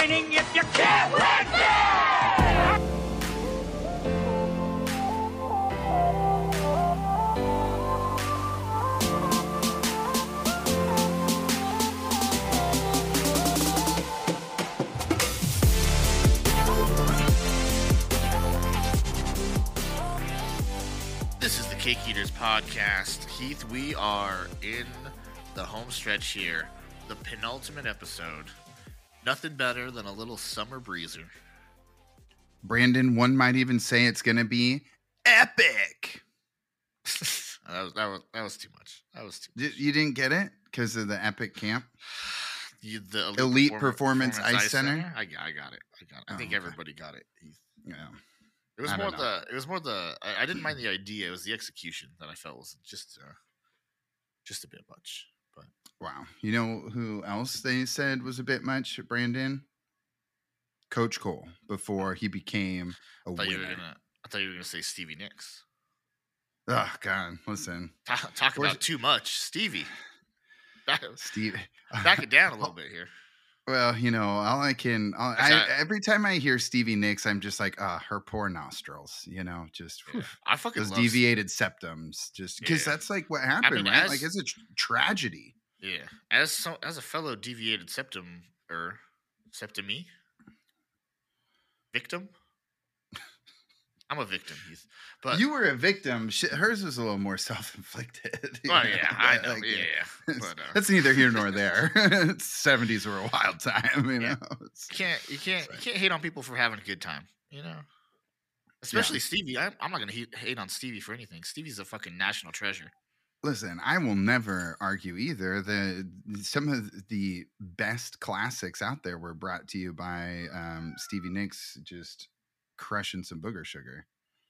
winning if you can't win. This is the Cake Eaters podcast. Heath, we are in the home stretch here, the penultimate episode. Nothing better than a little summer breezer. Brandon, one might even say it's going to be epic. that was that was that was too much. That was too. Did- You didn't get it because of the epic camp? You, the Elite Perform- Performance Ice Center? I, got- I got it. I got it. I Oh, think everybody got it. Yeah. It was I more the. It was more the. I, I didn't mind the idea. It was the execution that I felt was just, uh, just a bit much. Wow. You know who else they said was a bit much, Brandon? Coach Cole before he became a I thought winner. gonna. I thought you were gonna say Stevie Nicks. Oh, God. Listen, Talk, talk about too much, Stevie. Back, Steve. back it down a little bit here. Well, you know, all I can, all, I, not- every time I hear Stevie Nicks, I'm just like, ah, her poor nostrils, you know, just Yeah. I fucking those love deviated septums, just because Yeah. that's like what happened, mean, right? as- like it's a tr- tragedy. Yeah, as so, as a fellow deviated septum or septemy victim, I'm a victim. But you were a victim. Hers was a little more self-inflicted. well, know, yeah, I know. like, yeah, yeah. But uh, that's neither here nor there. Seventies were a wild time, you Yeah. know. It's- you can't you can't you can't hate on people for having a good time. You know, especially Stevie. I'm, I'm not gonna hate, hate on Stevie for anything. Stevie's a fucking national treasure. Listen, I will never argue either. The some of the best classics out there were brought to you by um, Stevie Nicks just crushing some booger sugar.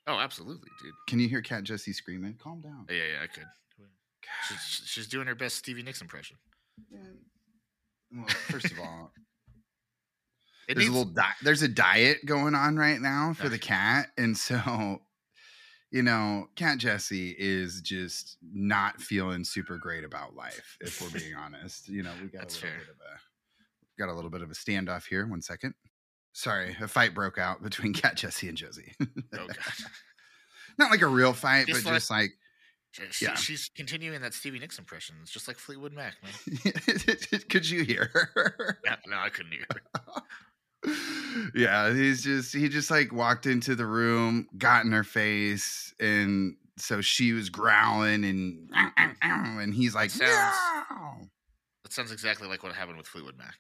Oh, absolutely, dude. Can you hear Cat Jessie screaming? Calm down. Yeah, yeah, I could. She's, she's doing her best Stevie Nicks impression. Well, first of all, there's needs, a little di- there's a diet going on right now for the cat, and so you know, Cat Jesse is just not feeling super great about life. If we're being honest, you know, we got That's a little fair. bit of a got a little bit of a standoff here. One second. Sorry, a fight broke out between Cat Jesse and Josie. oh god. Not like a real fight, Just but like- just like She, Yeah. She's continuing that Stevie Nicks impression. It's just like Fleetwood Mac, man. could you hear her? Yeah, no, I couldn't hear. her. Yeah, he's just he just like walked into the room, got in her face, and so she was growling and and he's like, Sounds- "Meow." That sounds exactly like what happened with Fleetwood Mac.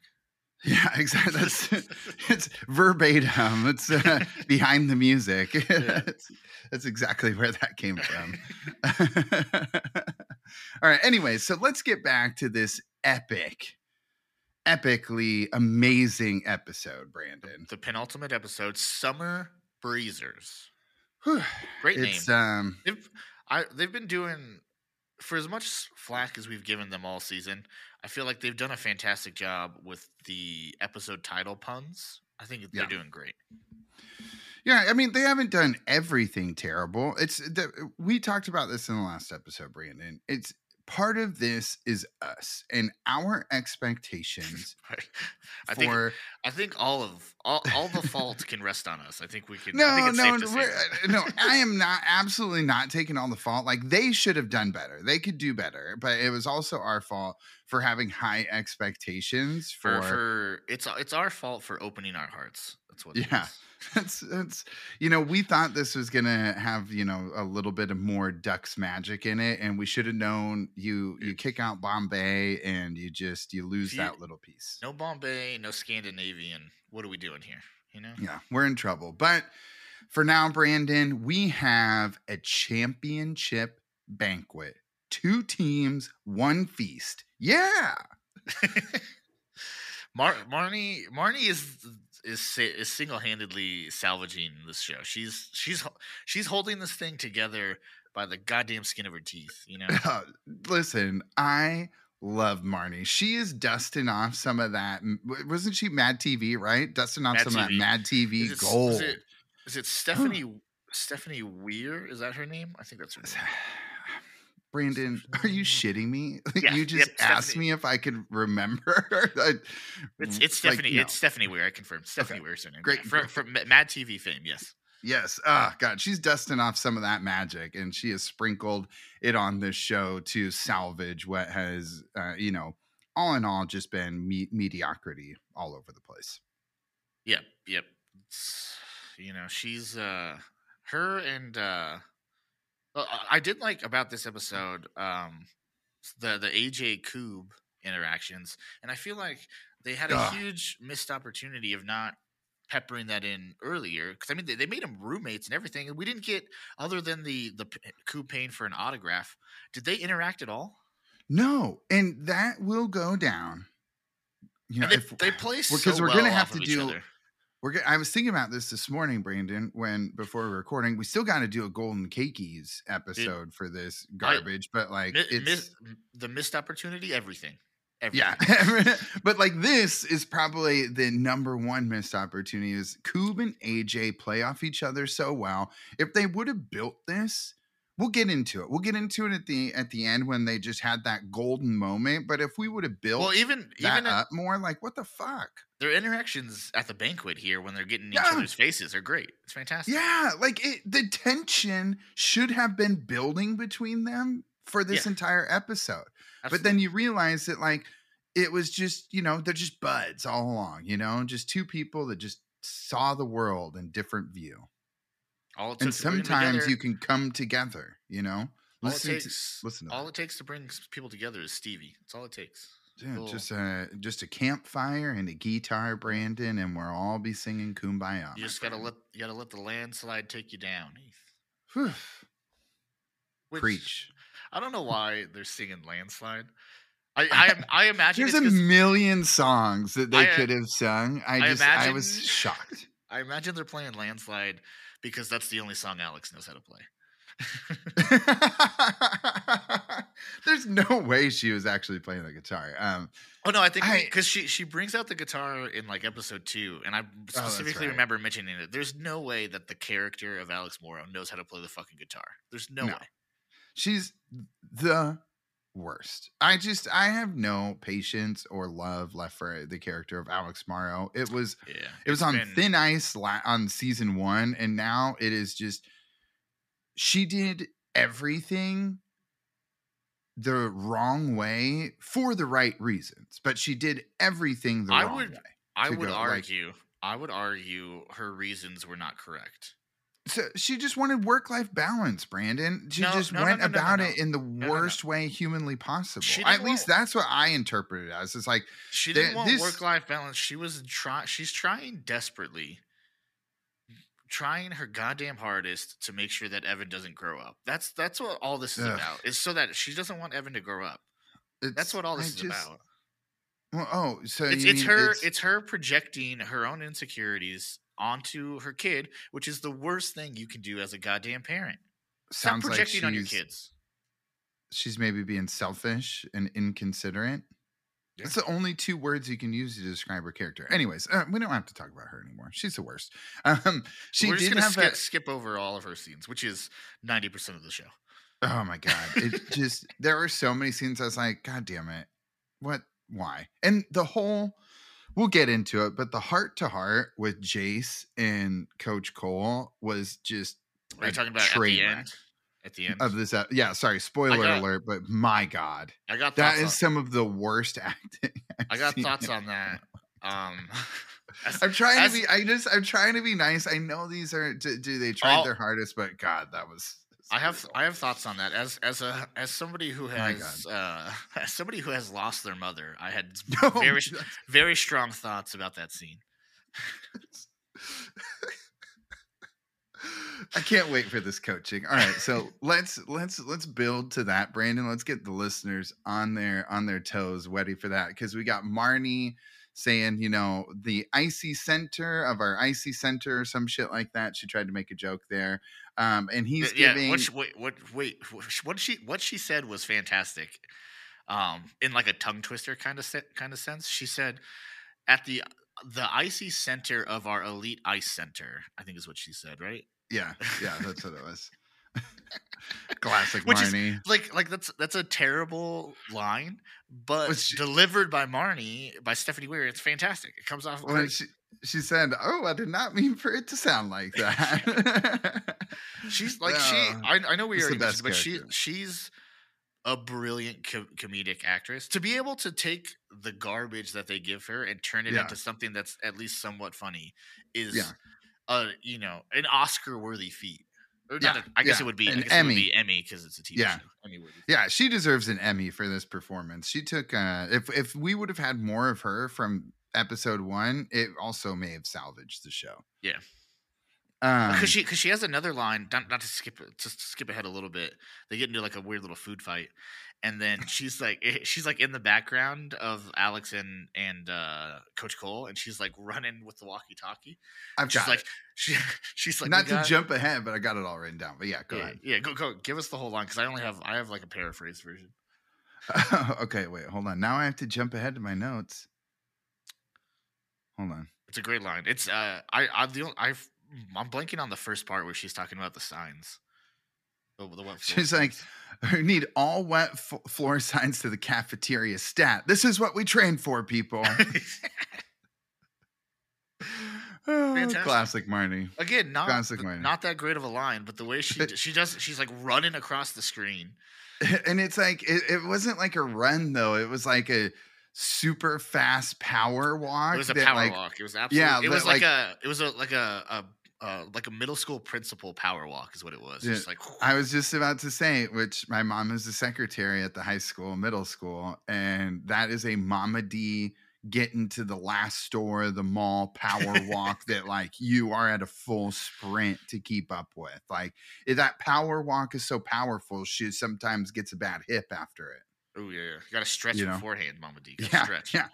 yeah, exactly. That's it's verbatim. It's uh, behind the music. that's, that's exactly where that came from. All right. Anyway, so let's get back to this epic, epically amazing episode, Brandon. The penultimate episode, Summer Breezers. Great it's name. um They've, I, they've been doing, for as much flack as we've given them all season, I feel like they've done a fantastic job with the episode title puns. I think they're Yeah. doing great. yeah, I mean they haven't done everything terrible. It's the, we talked about this in the last episode, Brandon. It's part of this is us and our expectations Right? I think I think all of all, all the fault can rest on us. I think we can. No, no, no, say we're- that. uh, no. I am not absolutely not taking all the fault. Like they should have done better. They could do better, but it was also our fault for having high expectations for for. for it's it's our fault for opening our hearts. That's what. Yeah. is. That's that's you know we thought this was gonna have you know a little bit of more Ducks magic in it, and we should have known you you kick out Bombay and you just you lose you- that little piece. No Bombay, no Scandinavian. What are we doing here? You know. Yeah, we're in trouble. But for now, Brandon, we have a championship banquet. Two teams, one feast. Yeah. Mar- Marnie Marnie is is is single handedly salvaging this show. She's she's she's holding this thing together by the goddamn skin of her teeth. You know. Uh, listen, I love Marnie. She is dusting off some of that. Wasn't she Mad TV, right? Dusting off Mad some of that Mad TV Is it, gold. is it is it Stephanie Stephanie Weir? Is that her name? I think that's her name. Brandon, are you shitting me? Like, Yeah, you yep, just asked Stephanie. me if I could remember. I- It's it's like, Stephanie. no. It's Stephanie Weir. I confirmed. Stephanie Okay. Weir's her name. Great. Yeah, for, for Mad TV fame. Yes. Yes. Oh God, she's dusting off some of that magic, and she has sprinkled it on this show to salvage what has, uh, you know, all in all, just been me- mediocrity all over the place. Yep. Yep. It's, you know, she's uh her and uh well, I- did like about this episode um the the AJ Koob interactions, and I feel like they had a Ugh. huge missed opportunity of not peppering that in earlier because I mean they, they made them roommates and everything, and we didn't get other than the the P- Koob paying for an autograph. Did they interact at all? No, and that will go down. You know, And they, if, they play so because we're well gonna have to of each do- other. We're. I was thinking about this this morning, Brandon. When before we recording, we still got to do a Golden Cakeys episode for this garbage. but like, Mi- it's miss- the missed opportunity, everything. yeah. but like, this is probably the number one missed opportunity. Is Koob and AJ play off each other so well? If they would have built this, we'll get into it. We'll get into it at the at the end when they just had that golden moment. But if we would have built well, even even at- up more, like, what the fuck? their interactions at the banquet here when they're getting in each Yeah. other's faces are great. It's fantastic. Yeah, like it, the tension should have been building between them for this Yeah. entire episode. But then you realize that like it was just, you know, they're just buds all along, you know, just two people that just saw the world in different view. All And took to bring sometimes you can come together, you know. all Listen it to listen to all that. it takes to bring people together is Stevie. That's all it takes. Yeah, Cool. just a just a campfire and a guitar, Brandon, and we'll all be singing "Kumbaya." you just gotta friend. let you gotta let the landslide take you down. Whew. Which, preach. I don't know why they're singing landslide. I I, I imagine There's a million songs that they I, uh, could have sung. I I just, I was shocked. I imagine they're playing landslide because that's the only song Alex knows how to play. There's no way she was actually playing the guitar. Um, Oh no, I think because she she brings out the guitar in like episode two, and I specifically right. remember mentioning it. There's no way that the character of Alex Morrow knows how to play the fucking guitar. There's no, No. way. she's the worst. I just, I have no patience or love left for the character of Alex Morrow. It was, Yeah, it was on been- thin ice la- on season one, and now it is just. She did everything the wrong way for the right reasons, but she did everything the I wrong would- way. I would go, like- argue. I would argue her reasons were not correct. So she just wanted work life balance, Brandon. She No, just no, went no, about it in the worst way humanly possible. At least want- that's what I interpreted it as. It's like, She didn't want this- work life balance. She was trying. She's trying desperately, trying her goddamn hardest to make sure that Evan doesn't grow up. That's that's what all this is Ugh. about. Is so that she doesn't want Evan to grow up. it's, That's what all I this is just- about. Well, oh, so it's, it's mean her it's, her projecting her own insecurities onto her kid which is the worst thing you can do as a goddamn parent stop sounds like projecting on your kids She's maybe being selfish and inconsiderate. Yeah. That's the only two words you can use to describe her character. Anyways, uh, we don't have to talk about her anymore. She's the worst. Um, she we're just did gonna have skip, that. skip over all of her scenes which is 90% of the show Oh my god! It just there were so many scenes. I was like, God damn it! What? Why? And the whole. We'll get into it, but the heart to heart with Jace and Coach Cole was just are you talking about at the end at the end of this. Yeah, sorry, spoiler got- alert, but my god, i got that is on, some of the worst acting. I've i got thoughts on that um as- I'm trying as- to be. I just. I'm trying to be nice. I know these are. Do, do they tried All- their hardest? But God, that was. I have. I have thoughts on that as as a as somebody who My has uh as somebody who has lost their mother I had No, very very strong thoughts about that scene I can't wait for this coaching. All right, so let's let's let's build to that, Brandon. Let's get the listeners on their on their toes, ready for that, because we got Marnie saying, you know, the icy center of our icy center, or some shit like that. She tried to make a joke there. Um, and he's yeah. giving. What, she, wait, what? Wait. What she what she said was fantastic. Um, in like a tongue twister kind of se- kind of sense. She said, "At the the icy center of our elite ice center." I think is what she said, right? yeah, yeah, that's what it was. Classic Which is- Marnie. Like like that's that's a terrible line, but she- delivered by Marnie by Stephanie Weir, it's fantastic. It comes off great. she, she said, "Oh, I did not mean for it to sound like that." She's like she. I, I know we it's the already mentioned, but she she's a brilliant co- comedic actress. To be able to take the garbage that they give her and turn it Yeah. into something that's at least somewhat funny is, Yeah. a you know, an Oscar worthy feat. Or Yeah, a, I guess yeah, it would be an Emmy. be Emmy because it's a TV Yeah. show. Emmy yeah, she deserves an Emmy for this performance. She took uh if if we would have had more of her from episode 1, it also may have salvaged the show. Yeah. Um, because she because she has another line. Not, not to skip just to skip ahead a little bit. They get into like a weird little food fight, and then she's like eh, she's like in the background of Alex and and uh, Coach Cole, and she's like running with the walkie-talkie. I've She's got like it. she she's like not to got-" jump ahead, but I got it all written down. But yeah, go yeah, ahead. yeah, go go give us the whole line because I only have I have like a paraphrase version. okay, wait, hold on. Now I have to jump ahead to my notes. Hold on. It's a great line. It's uh I I the only, I I'm blanking on the first part where she's talking about the signs. The, the wet She's like. I need all wet f- floor signs to the cafeteria stat. This is what we train for, people. Oh, classic Marnie. Again, not Classic Marnie. not that great of a line, but the way she she does she's like running across the screen. And it's like, it, it wasn't like a run, though. It was like a super fast power walk. It was a that, power like, walk. It was absolutely. Yeah, it was like, like- a. It was a like a, a uh, like a middle school principal power walk is what it was. Yeah, Just like I was just about to say, which my mom is a secretary at the high school, middle school, and that is a Mama D get into the last store of the mall power walk that like you are at a full sprint to keep up with. Like if that power walk is so powerful, she sometimes gets a bad hip after it. Oh yeah, yeah. you got to stretch You know? beforehand, Mama D. Yeah, stretch. yeah.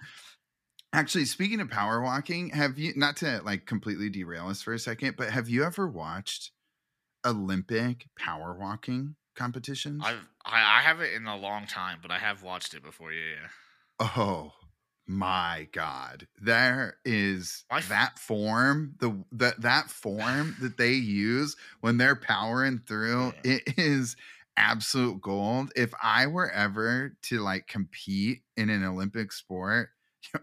Actually, speaking of power walking, have you not to like completely derail us for a second, but have you ever watched Olympic power walking competitions? I've I, I haven't in a long time, but I have watched it before. Yeah, yeah. Oh my god. There is f- that form, the that that form that they use when they're powering through, Yeah. it is absolute gold. If I were ever to like compete in an Olympic sport,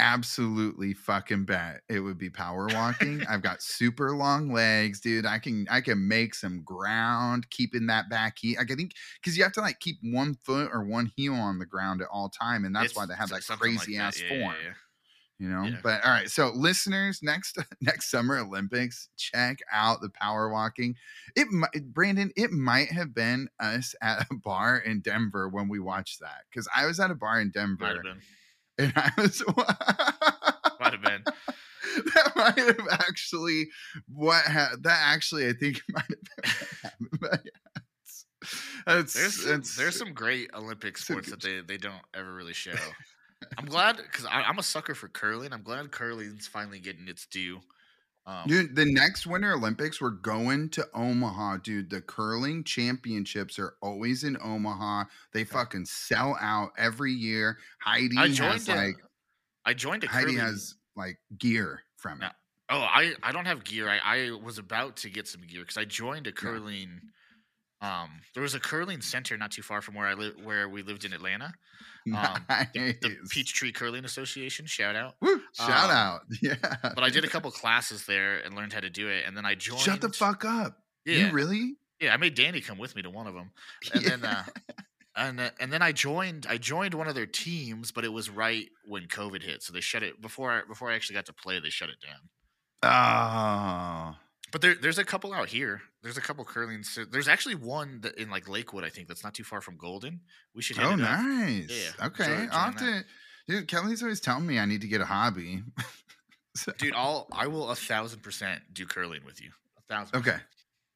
absolutely fucking bet it would be power walking. I've got super long legs, dude. I can I can make some ground keeping that back heel. I think because you have to like keep one foot or one heel on the ground at all time, and that's It's why they have that something like crazy that. ass Yeah, form. yeah, yeah. You know, Yeah. but all right. So, listeners, next next summer Olympics, check out the power walking. It might, Brandon, it might have been us at a bar in Denver when we watched that because I was at a bar in Might have Denver been. and I was Might have been. that might have actually what ha- that actually I think might have been. But yeah, it's, it's, There's some, there's some great Olympic sports that they, they don't ever really show. I'm glad because I'm a sucker for curling. I'm glad curling's finally getting its due. Um, Dude, the next Winter Olympics, we're going to Omaha, dude. The curling championships are always in Omaha. They fucking sell out every year. Heidi I has a, like I joined a Heidi curling. has like gear from it. Yeah. Oh, I I don't have gear. I I was about to get some gear because I joined a curling. Um, there was a curling center not too far from where I live, where we lived in Atlanta. Um, the, the Nice. Peachtree Curling Association. Shout out. Woo, shout um, out. Yeah. But I did a couple classes there and learned how to do it, and then I joined. Shut the fuck up. Yeah, You really? yeah. I made Danny come with me to one of them, and then uh, and uh, and then I joined. I joined one of their teams, but it was right when COVID hit, so they shut it before. I, before I actually got to play, they shut it down. Oh. But there, there's a couple out here. There's a couple curling. There's actually one that in like Lakewood, I think that's not too far from Golden. We should. Oh, nice. Yeah, okay. join- I'll have to. Dude, Kelly's always telling me I need to get a hobby. So- dude. I'll I will a thousand percent do curling with you. A thousand. Okay.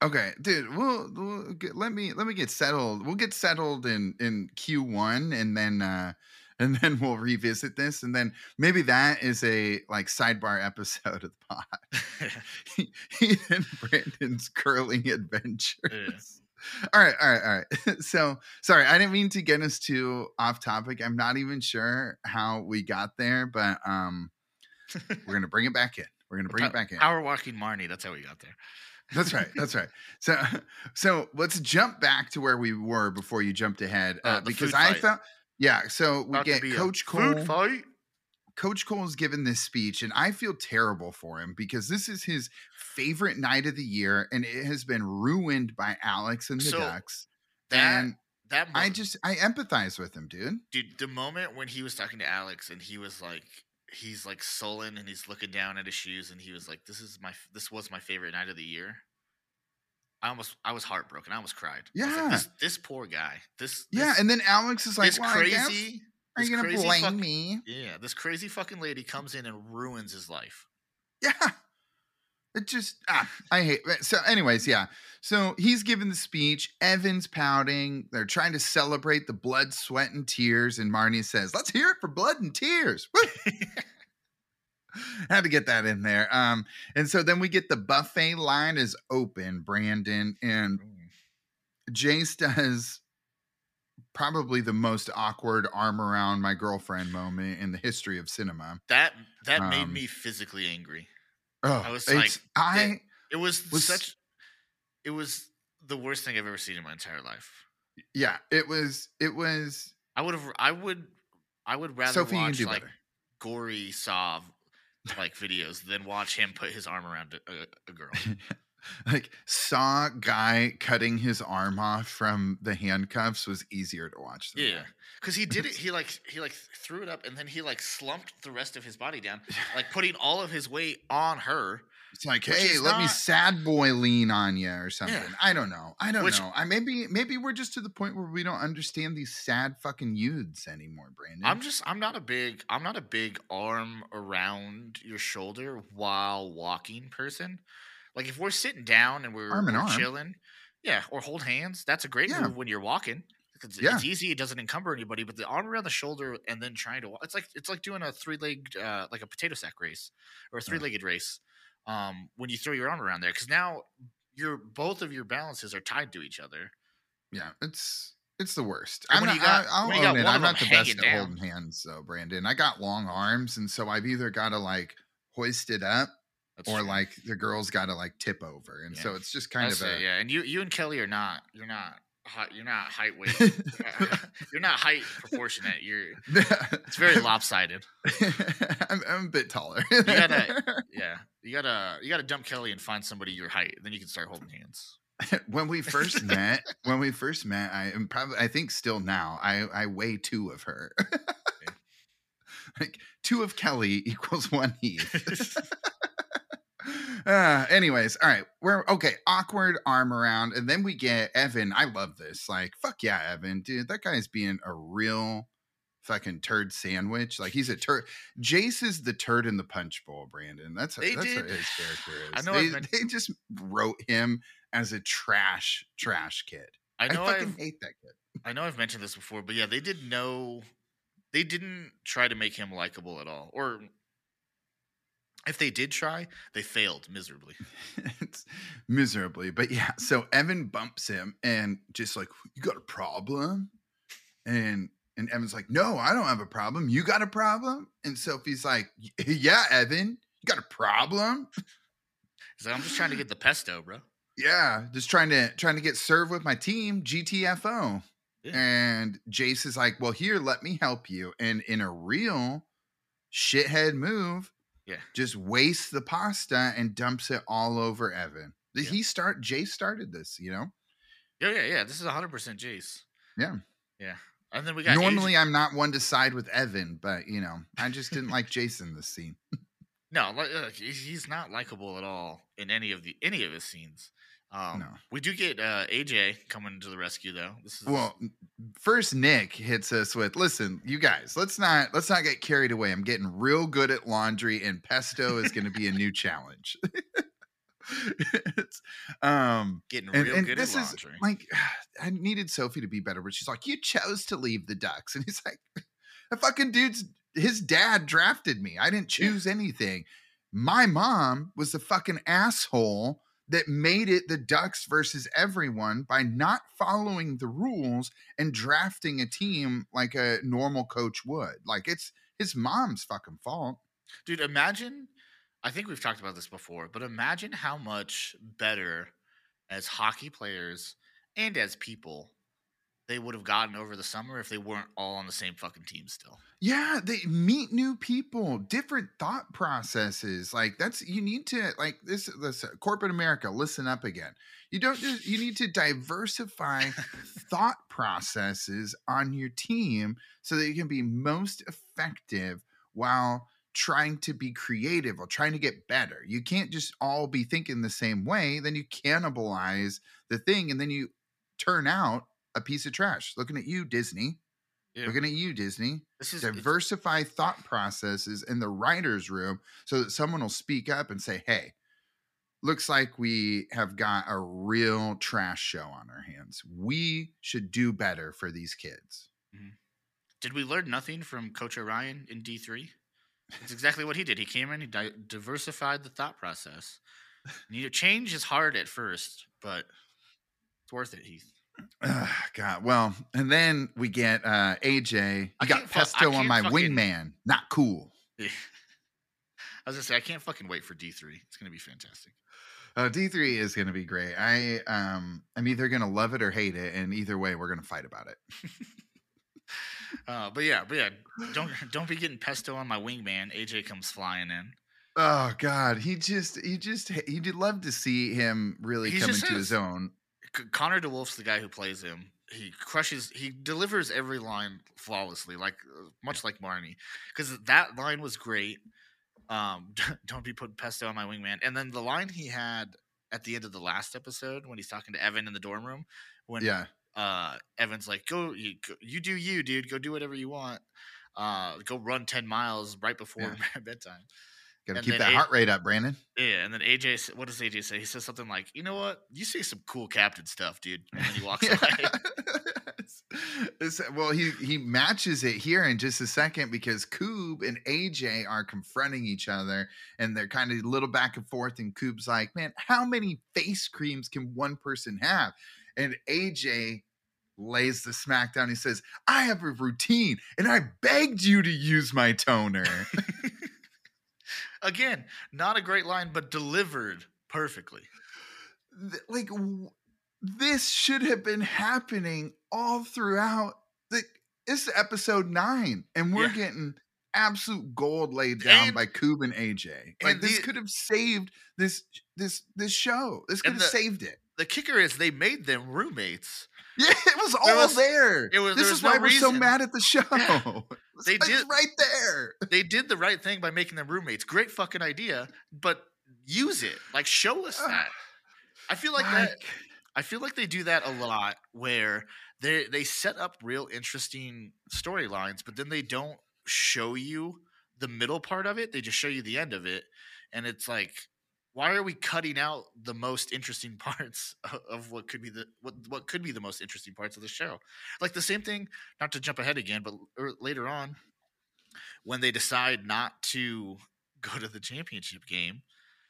Okay, dude. We'll, we'll get, let me let me get settled. We'll get settled in in Q one, and then uh and then we'll revisit this, and then maybe that is a like sidebar episode of the pod. and Brandon's curling adventures. All right, all right, all right. So sorry, I didn't mean to get us too off topic. I'm not even sure how we got there, but um, we're gonna bring it back in. We're gonna bring it back in. Power walking Marnie. That's how we got there. That's right. That's right. So, so let's jump back to where we were before you jumped ahead, uh, Uh, because I fight. Yeah. So we About get Coach food Cole. fight. Coach Cole Cole's given this speech, and I feel terrible for him because this is his favorite night of the year, and it has been ruined by Alex and the So, Ducks. That and that I just I empathize with him, dude. dude, the moment when he was talking to Alex and he was like, he's like sullen and he's looking down at his shoes and he was like, "This is my this was my favorite night of the year." I almost I was heartbroken. I almost cried. Was like, Yeah. this, this poor guy. This Yeah, this, and then Alex is like, this well, crazy. Are you gonna blame fuck- me? Yeah, this crazy fucking lady comes in and ruins his life. Yeah. It just ah, I hate so anyways, yeah. So he's giving the speech, Evan's pouting, they're trying to celebrate the blood, sweat, and tears, and Marnie says, Let's hear it for blood and tears. Had to get that in there. Um, and so then we get the buffet line is open, Brandon, and Jace does probably the most awkward arm around my girlfriend moment in the history of cinema. That that made Um, me physically angry. Oh, I was like, I It was, Was- such. It was the worst thing I've ever seen in my entire life. yeah, it was it was I would have. I would. I would rather Sophie, watch like better. gory sob like videos than watch him put his arm around a, a, girl. like saw guy cutting his arm off from the handcuffs was easier to watch. than Yeah, because he did it. He like he like threw it up and then he like slumped the rest of his body down, like putting all of his weight on her. It's like, Which hey, let me sad boy lean on you or something. Yeah. I don't know. I don't Which- know. I maybe maybe we're just to the point where we don't understand these sad fucking youths anymore, Brandon. I'm just I'm not a big I'm not a big arm around your shoulder while walking person. Like if we're sitting down and we're, Arm we're arm. chilling, yeah, or hold hands. That's a great Yeah. move when you're walking. It's, Yeah. it's easy. It doesn't encumber anybody. But the arm around the shoulder and then trying to walk, it's like it's like doing a three legged uh, like a potato sack race or a three legged race. Um, when you throw your arm around there, because now your both of your balances are tied to each other. yeah, it's it's the worst. I'm not, got- I, I'll when you got own it. I'm not the best at down. holding hands, though, Brandon. I got long arms, and so I've either got to like hoist it up That's or true. like the girl's got to like tip over, and so it's just kind That's of a it, yeah. And you you and Kelly are not you're not you're not height weight you're not height proportionate. You're it's very lopsided. I'm, I'm a bit taller. you gotta- Yeah, you gotta you gotta dump Kelly and find somebody your height. Then you can start holding hands. when we first met, when we first met, I am probably I think still now I I weigh two of her. like two of Kelly equals one Heath. Uh, anyways, all right, we're okay. Awkward arm around, and then we get Evan. I love this. Like, fuck yeah, Evan, dude. That guy's being a real fucking turd sandwich. Like he's a turd. Jace is the turd in the punch bowl, Brandon. That's They that's what his character is. I know they, been- they just wrote him as a trash, trash kid. I I, know fucking I've, hate that kid. I know I've mentioned this before, but yeah, they did no they didn't try to make him likable at all. Or if they did try, they failed miserably. it's miserably, but yeah. So Evan bumps him and just like, "You got a problem?" And and Evan's like, "No, I don't have a problem. You got a problem?" And Sophie's like, "Yeah, Evan, you got a problem?" He's like, I'm just trying to get the pesto, bro. Yeah, just trying to trying to get served with my team, GTFO. Yeah. And Jace is like, "Well, here, let me help you." And in a real shithead move, Yeah. just wastes the pasta and dumps it all over Evan. Did Yeah. he start? Jay started this, you know. Yeah, yeah, yeah. This is 100% Jace. Yeah. Yeah. And then we got Normally, Adrian- I'm not one to side with Evan, but you know, I just didn't like Jason this scene. No, like he's he's not likable at all in any of the any of his scenes. Um, No. We do get uh, AJ coming to the rescue though. This is Well, first Nick hits us with, "Listen, you guys, let's not let's not get carried away. I'm getting real good at laundry, and pesto is going to be a new challenge." it's, um, getting and, real and good this at is laundry. like, I needed Sophie to be better, but she's like, "You chose to leave the ducks," and he's like, The fucking dude's his dad drafted me. I didn't choose anything. My mom was the fucking asshole that made it the Ducks versus everyone by not following the rules and drafting a team like a normal coach would. Like it's his mom's fucking fault. Dude, imagine I think we've talked about this before, but imagine how much better as hockey players and as people they would have gotten over the summer if they weren't all on the same fucking team still. Yeah, they meet new people, different thought processes. Like that's you need to like this this corporate America, listen up again. You don't just you need to diversify thought processes on your team so that you can be most effective while trying to be creative or trying to get better. You can't just all be thinking the same way, then you cannibalize the thing and then you turn out a piece of trash. Looking at you, Disney. Yeah. Looking at you, Disney. This is Diversify thought processes in the writer's room so that someone will speak up and say, hey, looks like we have got a real trash show on our hands. We should do better for these kids. Mm-hmm. Did we learn nothing from Coach Orion in D three? It's exactly what he did. He came in, he di- diversified the thought process. You know, change is hard at first, but it's worth it, Heath. Ugh, God, well, and then we get uh AJ. I got can't fu- I pesto on my fucking- wingman. Not cool. I was gonna say I can't fucking wait for D three. It's gonna be fantastic. Uh, D3 is going to be great. I um I'm either going to love it or hate it and either way we're going to fight about it. Uh, but yeah, but yeah, don't don't be getting pesto on my wingman. AJ comes flying in. Oh god, he just he just he'd love to see him really He come into his is. own. Connor DeWolf's the guy who plays him. He crushes. He delivers every line flawlessly, like uh, much like Marnie, because that line was great. Um, don't be putting pesto on my wingman. And then the line he had at the end of the last episode when he's talking to Evan in the dorm room, when Yeah. uh, Evan's like, "Go, you, go, you do you, dude. Go do whatever you want. Uh, go run ten miles right before bedtime." Got to keep that A- heart rate up, Brandon. Yeah, and then AJ, what does AJ say? He says something like, "You know what? You say some cool captain stuff, dude." And then he walks away. Yes. This- well, he he matches it here in just a second because Koob and AJ are confronting each other and they're kind of a little back and forth. And Koob's like, "Man, how many face creams can one person have?" And AJ lays the smack down. He says, "I have a routine, and I begged you to use my toner." Again, not a great line, but delivered perfectly. like this should have been happening all throughout the it's episode nine and we're Yeah. getting absolute gold laid down And- by Koob and AJ. Like and this the- could have saved this this this show. This could have the- saved it. The kicker is they made them roommates. Yeah, it was all was- there. it was- this there is was why we're so mad at the show. They did- right there. They did the right thing by making them roommates. Great fucking idea, but use it. Like show us that. I feel like that. Like, I feel like they do that a lot where they they set up real interesting storylines, but then they don't show you the middle part of it. They just show you the end of it, and it's like, why are we cutting out the most interesting parts of, what could be the what what could be the most interesting parts of the show? Like the same thing. Not to jump ahead again, but er, later on, when they decide not to go to the championship game.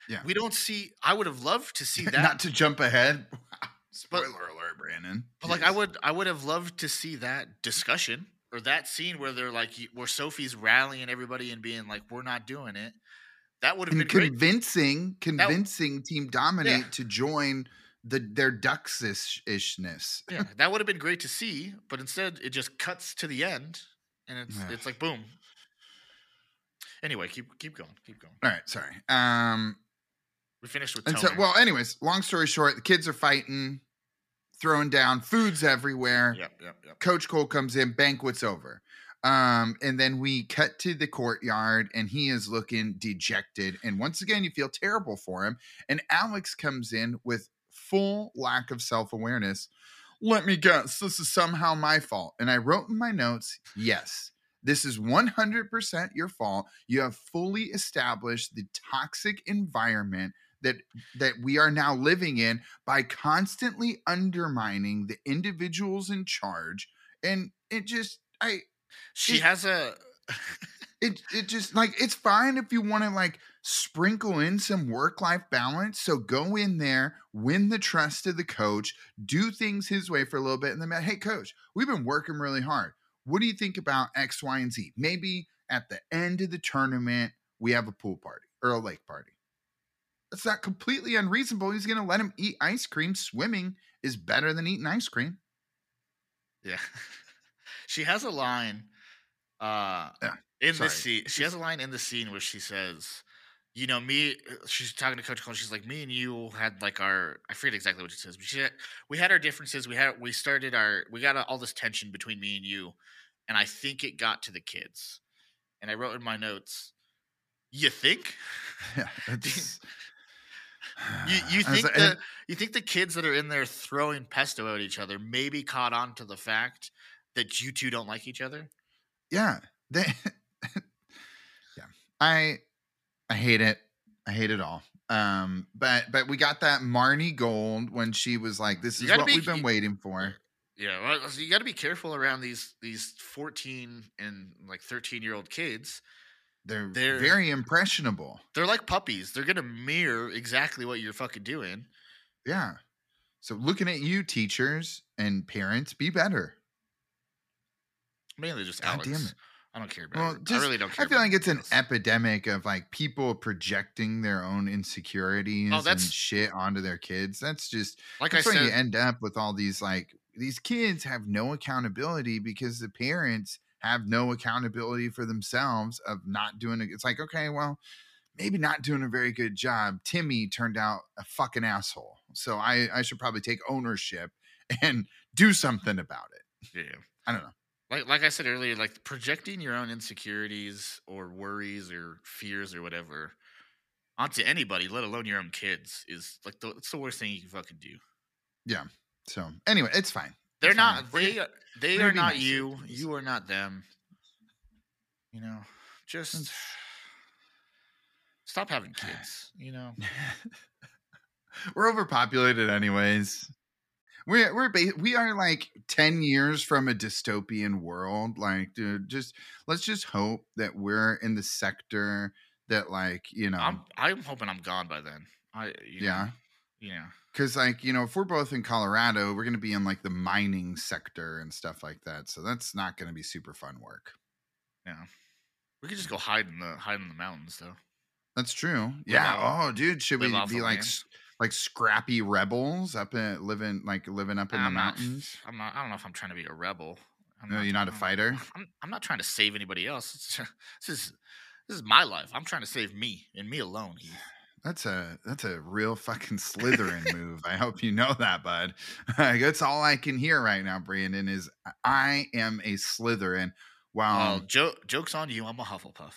Yeah. We don't see. I would have loved to see that. not to jump ahead. But- Spoiler alert, Brandon. But like I would, I would have loved to see that discussion or that scene where they're like, where Sophie's rallying everybody and being like, "We're not doing it." That would have been great. convincing convincing team dominate to join the their ducks-ishness. Yeah, that would have been great to see. But instead, it just cuts to the end, and it's Yeah. it's like boom. Anyway, keep keep going, keep going. All right, sorry. Um We finished with and so well anyways, long story short, the kids are fighting, throwing down, food's everywhere. Yep, yep, yep. Coach Cole comes in, banquet's over. Um, and then we cut to the courtyard and he is looking dejected. And once again, you feel terrible for him. And Alex comes in with full lack of self awareness. Let me guess, this is somehow my fault. And I wrote in my notes, yes, this is 100% your fault. You have fully established the toxic environment that that we are now living in by constantly undermining the individuals in charge and it just i She It- has a. it it just like it's fine if you want to like sprinkle in some work life balance. So go in there, win the trust of the coach, do things his way for a little bit, and then hey, coach, we've been working really hard. What do you think about X, Y, and Z? Maybe at the end of the tournament we have a pool party or a lake party. That's not completely unreasonable. He's going to let him eat ice cream. Swimming is better than eating ice cream. Yeah. she has a line uh Yeah, in sorry. the scene. She has a line in the scene where she says, you know, me uh, she's talking to Coach Cole, she's like, Me and you had like our I forget exactly what she says, but she had, we had our differences. We had we started our we got all this tension between me and you, and I think it got to the kids. And I wrote in my notes, You think? Yeah, You you think like- the you think the kids that are in there throwing pesto at each other maybe caught on to the fact that you two don't like each other? yeah they yeah i i hate it i hate it all um but but we got that marnie gold when she was like this is what be- we've been you- waiting for Yeah, well, so you got to be careful around these these fourteen and like thirteen year old kids. they're, They're- very impressionable They're like puppies. They're gonna mirror exactly what you're fucking doing. yeah so looking at you teachers and parents be better Mainly just God Alex. I don't care about. well it. just, I really don't care. i feel like it's an else. epidemic of like people projecting their own insecurities oh, and Oh, that's- shit onto their kids that's just Like That's I said, you end up with all these like these kids have no accountability because the parents have no accountability for themselves of not doing it. It's like, okay, well, maybe not doing a very good job. Timmy turned out a fucking asshole. So I, I should probably take ownership and do something about it. yeah. I don't know. Like like I said earlier, like projecting your own insecurities or worries or fears or whatever onto anybody, let alone your own kids, is like the it's the worst thing you can fucking do. Yeah. So anyway, it's fine. They're It's not. fine. They are- they are not nice you. please. You are not them. You know, just stop having kids. You know, we're overpopulated anyways we're we're ba- we are like 10 years from a dystopian world like dude just let's just hope that we're in the sector that like you know I'm I'm hoping I'm gone by then. I you Yeah. know, yeah. because like you know if we're both in colorado we're gonna be in like the mining sector and stuff like that so that's not gonna be super fun work Yeah. We could just go hide in the hide in the mountains though. that's true yeah off- oh dude should we live off be like land. Like scrappy rebels up in living like living up in the I'm not, mountains I'm not. I don't know if I'm trying to be a rebel. I'm No, you're not a I don't- fighter? I'm, I'm not trying to save anybody else. This is this is my life. I'm trying to save me and me alone. Heath. That's a that's a real fucking Slytherin move. I hope you know that, bud. Like, that's all I can hear right now, Brandon. Is I am a Slytherin. Well, Wow. jo- jokes on you. I'm a Hufflepuff.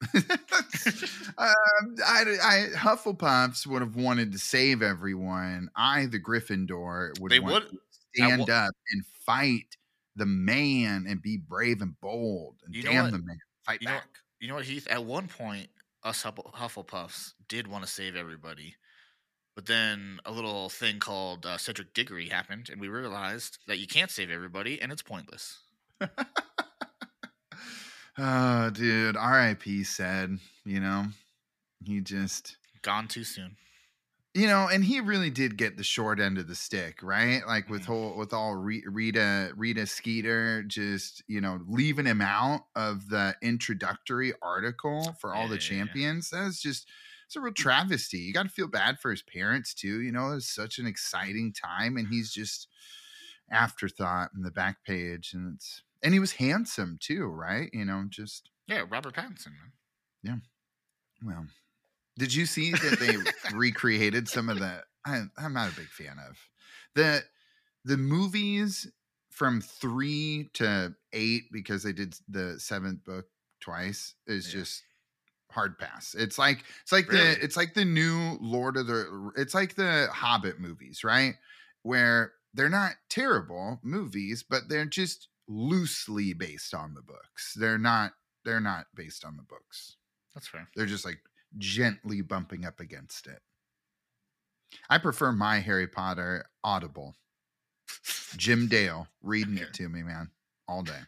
um, I, I Hufflepuffs would have wanted to save everyone. I, the Gryffindor, would They would. to stand wa- up and fight the man and be brave and bold and You damn the man, fight You know, back. you know what, Heath? At one point, us Huffle- Hufflepuffs did want to save everybody, but then a little thing called uh, Cedric Diggory happened, and we realized that you can't save everybody, and it's pointless. Oh, dude, R.I.P. said. You know, he just. Gone too soon. you know and he really did get the short end of the stick right like with Mhm. whole with all rita rita skeeter just you know leaving him out of the introductory article for all Yeah, the yeah, yeah. champions that's just it's a real travesty you got to feel bad for his parents too you know it was such an exciting time and he's just afterthought in the back page and it's and he was handsome too right you know just Yeah, Robert Pattinson. Man. Yeah. Well, did you see that they recreated some of the? I, I'm not a big fan of the the movies from three to eight because they did the seventh book twice is Yeah. just hard pass. It's like it's like Really? the it's like the new Lord of the it's like the Hobbit movies, right? Where they're not terrible movies, but they're just loosely based on the books. They're not they're not based on the books. That's fair. They're just like gently bumping up against it. I prefer my Harry Potter audible. Jim Dale reading Okay. it to me, man, all day.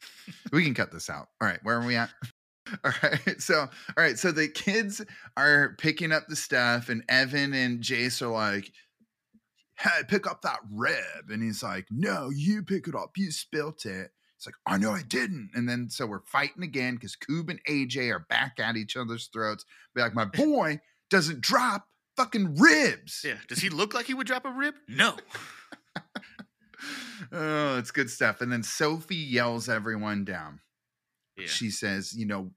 we can cut this out. All right, where are we at? All right, so all right, so the kids are picking up the stuff, and Evan and Jace are like, "Hey, pick up that rib," and he's like, "No, you pick it up. You spilt it." It's like, "I know I didn't," and then so we're fighting again because Koob and AJ are back at each other's throats. Be like, "My boy doesn't drop fucking ribs." Yeah. Does he look like he would drop a rib? No. oh, it's good stuff. And then Sophie yells everyone down. Yeah. She says, you know,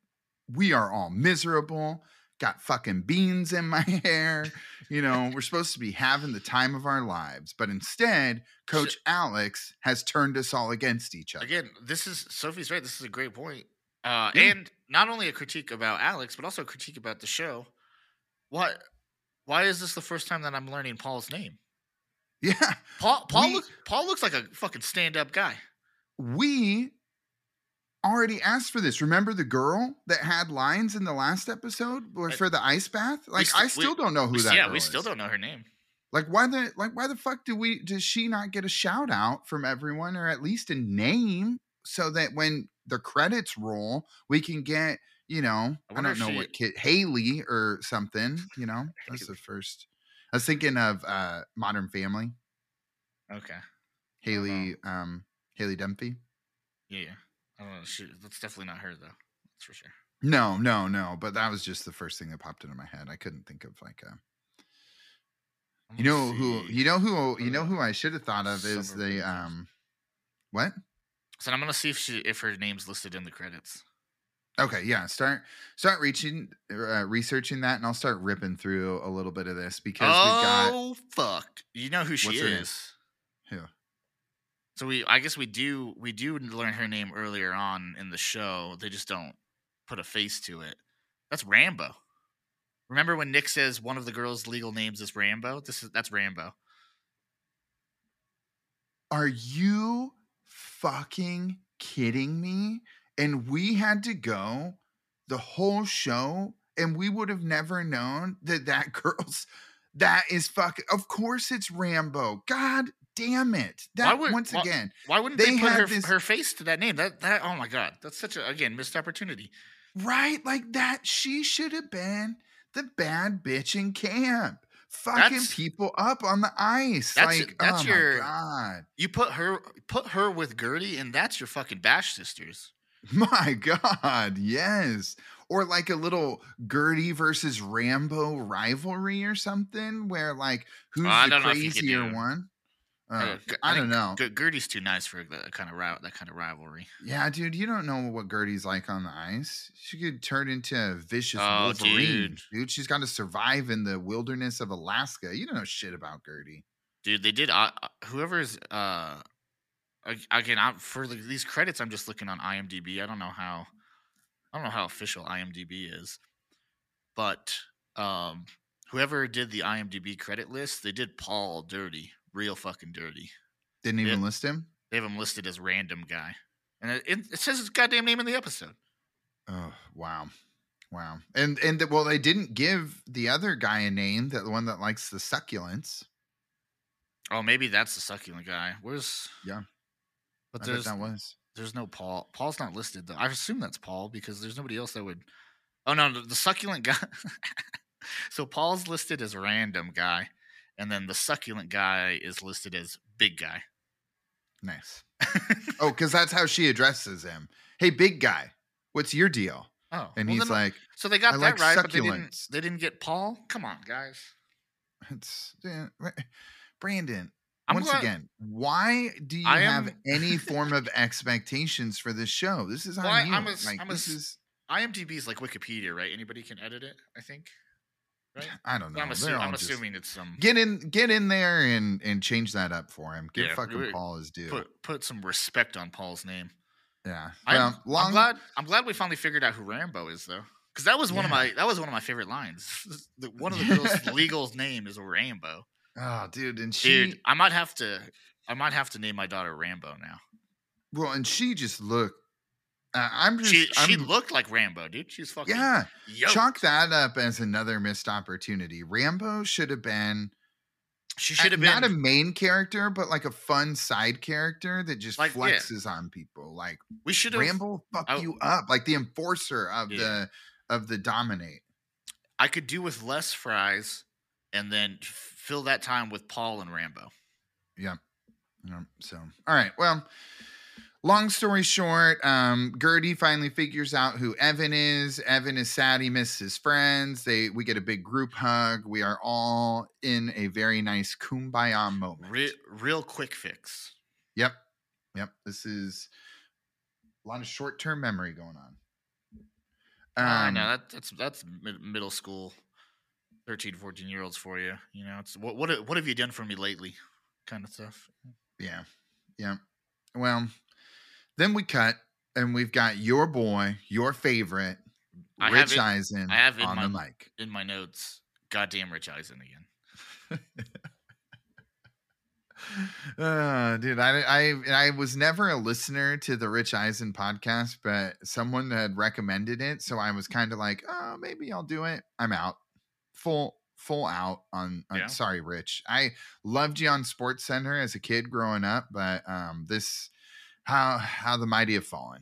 we are all miserable, got fucking beans in my hair. You know, we're supposed to be having the time of our lives. But instead, Coach Alex has turned us all against each other. Again, this is Sophie's right. This is a great point. Uh, Yeah. and not only a critique about Alex, but also a critique about the show. What? Why is this the first time that I'm learning Paul's name? Yeah. Paul. Paul. We- look, Paul looks like a fucking stand-up guy. We already asked for this. Remember the girl that had lines in the last episode Uh, for the ice bath? Like sti- I we- still don't know who We- that yeah, we still is. don't know her name. Like why the like why the fuck do we does she not get a shout out from everyone or at least a name so that when the credits roll we can get you know I, wonder don't know she- what kid Haley or something you know that's the first I was thinking of uh Modern Family Okay. Haley um Haley Dunphy Yeah. Yeah. I don't know. She, that's definitely not her though. That's for sure. no no no but that was just the first thing that popped into my head I couldn't think of like a you know who you know who you know who I should have thought of is Summer the um what So I'm gonna see if she if her name's listed in the credits. Okay, yeah. Start start reaching uh, researching that, and I'll start ripping through a little bit of this because we've got Oh fuck! You know who she What's her name? is. who? So we, I guess we do, we do learn her name earlier on in the show. They just don't put a face to it. That's Rambo. Remember when Nick says one of the girls' legal names is Rambo? This is that's Rambo. Are you fucking kidding me? And we had to go the whole show, and we would have never known that that girl's that is fucking. Of course, it's Rambo. God damn it! That would- once why- again, Why wouldn't They they, put her, this- her face to that name? That that oh my god, that's such a again missed opportunity. right? Like that. She should have been the bad bitch in camp. Fucking That's- people up on the ice. That's- like, that's oh your- my god. You put her put her with Gertie, and that's your fucking Bash sisters. My God, yes. Or like a little Gertie versus Rambo rivalry or something, where like who's I the don't know if you could crazier one? Uh, G- I don't know. G- Gertie's too nice for that kind of that kind of rivalry. Yeah, dude, you don't know what Gertie's like on the ice. She could turn into a vicious Oh, Wolverine, dude. dude. She's got to survive in the wilderness of Alaska. You don't know shit about Gertie. Dude, they did. Uh, uh, whoever's uh, again, I'm, for the, these credits, I'm just looking on IMDb. I don't know how, I don't know how official IMDb is, but um, whoever did the IMDb credit list, they did Paul dirty, real fucking dirty. Didn't even list him. They have him listed as random guy, and it, it, it says his goddamn name in the episode. Oh wow, wow. And and the, well, they didn't give the other guy a name. That the one that likes the succulents. Oh, maybe that's the succulent guy. Where's Yeah. But I there's that was. there's no Paul. Paul's not listed though. I assume that's Paul because there's nobody else that would. Oh no, the, the succulent guy. so Paul's listed as random guy, and then the succulent guy is listed as big guy. Nice. Oh, because that's how she addresses him. Hey, big guy, what's your deal? Oh, And well, he's then- like, so they got "I that like right, but they didn't. They didn't get Paul. Come on, guys. it's yeah. Brandon. I'm once glad- again, why do you I have am- any form of expectations for this show? This is on I- you. I'm a like I'm a is. IMDb is like Wikipedia, right? Anybody can edit it. I think. Right. I don't know. I'm, assu- I'm assuming it's some Get in, get in there and and change that up for him. Give Yeah, fucking Paul his due. put put some respect on Paul's name. yeah. I'm, long, I'm glad. I'm glad we finally figured out who Rambo is, though, because that was one of my that was one of my favorite lines. One of the girls' legal name is Rambo. Oh, dude, and she Dude, I might have to. I might have to name my daughter Rambo now. well, and she just looked. Uh, I'm just. She she I'm, looked like Rambo, dude. She's fucking yeah. yoked. Chalk that up as another missed opportunity. Rambo should have been She should have been not a main character, but like a fun side character that just Like, yeah. flexes on people. Like we should Rambo fuck I- you up, like the enforcer of Yeah. the of the dominate. I could do with less fries and then fill that time with Paul and Rambo. Yeah. Yeah, So, all right. Well, long story short, um, Gertie finally figures out who Evan is. Evan is sad he missed his friends. They we get a big group hug. We are all in a very nice kumbaya moment. Re- real quick fix. Yep. Yep. This is a lot of short term memory going on. I Um, know that, that's that's mid- middle school, 13, 14 year olds for you. You know, it's what what what have you done for me lately, kind of stuff. Yeah. Yeah. Well, then we cut and we've got your boy, your favorite, I Rich it- Eisen I have on my- the mic. In my notes, goddamn Rich Eisen again. Uh, dude, I, I I was never a listener to the Rich Eisen podcast, but someone had recommended it, so I was kind of like, oh, maybe I'll do it. I'm out, full full out on. on Yeah. Sorry, Rich. I loved you on Sports Center as a kid growing up, but um, this how how the mighty have fallen.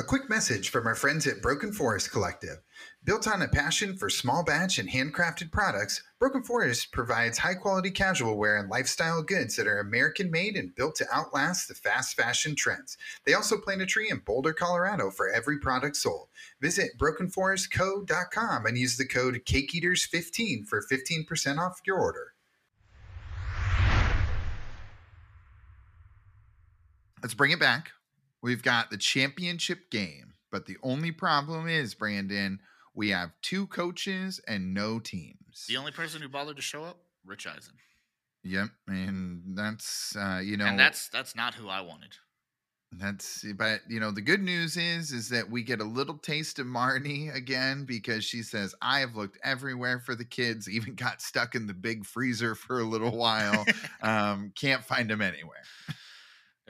A quick message from our friends at Broken Forest Collective. Built on a passion for small batch and handcrafted products, Broken Forest provides high quality casual wear and lifestyle goods that are American made and built to outlast the fast fashion trends. They also plant a tree in Boulder, Colorado for every product sold. Visit brokenforestco.com and use the code CakeEaters15 for 15% off your order. Let's bring it back. We've got the championship game, but the only problem is, Brandon, we have two coaches and no teams. The only person who bothered to show up, Rich Eisen, Yep, and that's uh, you know and that's that's not who I wanted. that's but you know the good news is is that we get a little taste of Marnie again because she says I have looked everywhere for the kids, even got stuck in the big freezer for a little while, um, can't find them anywhere.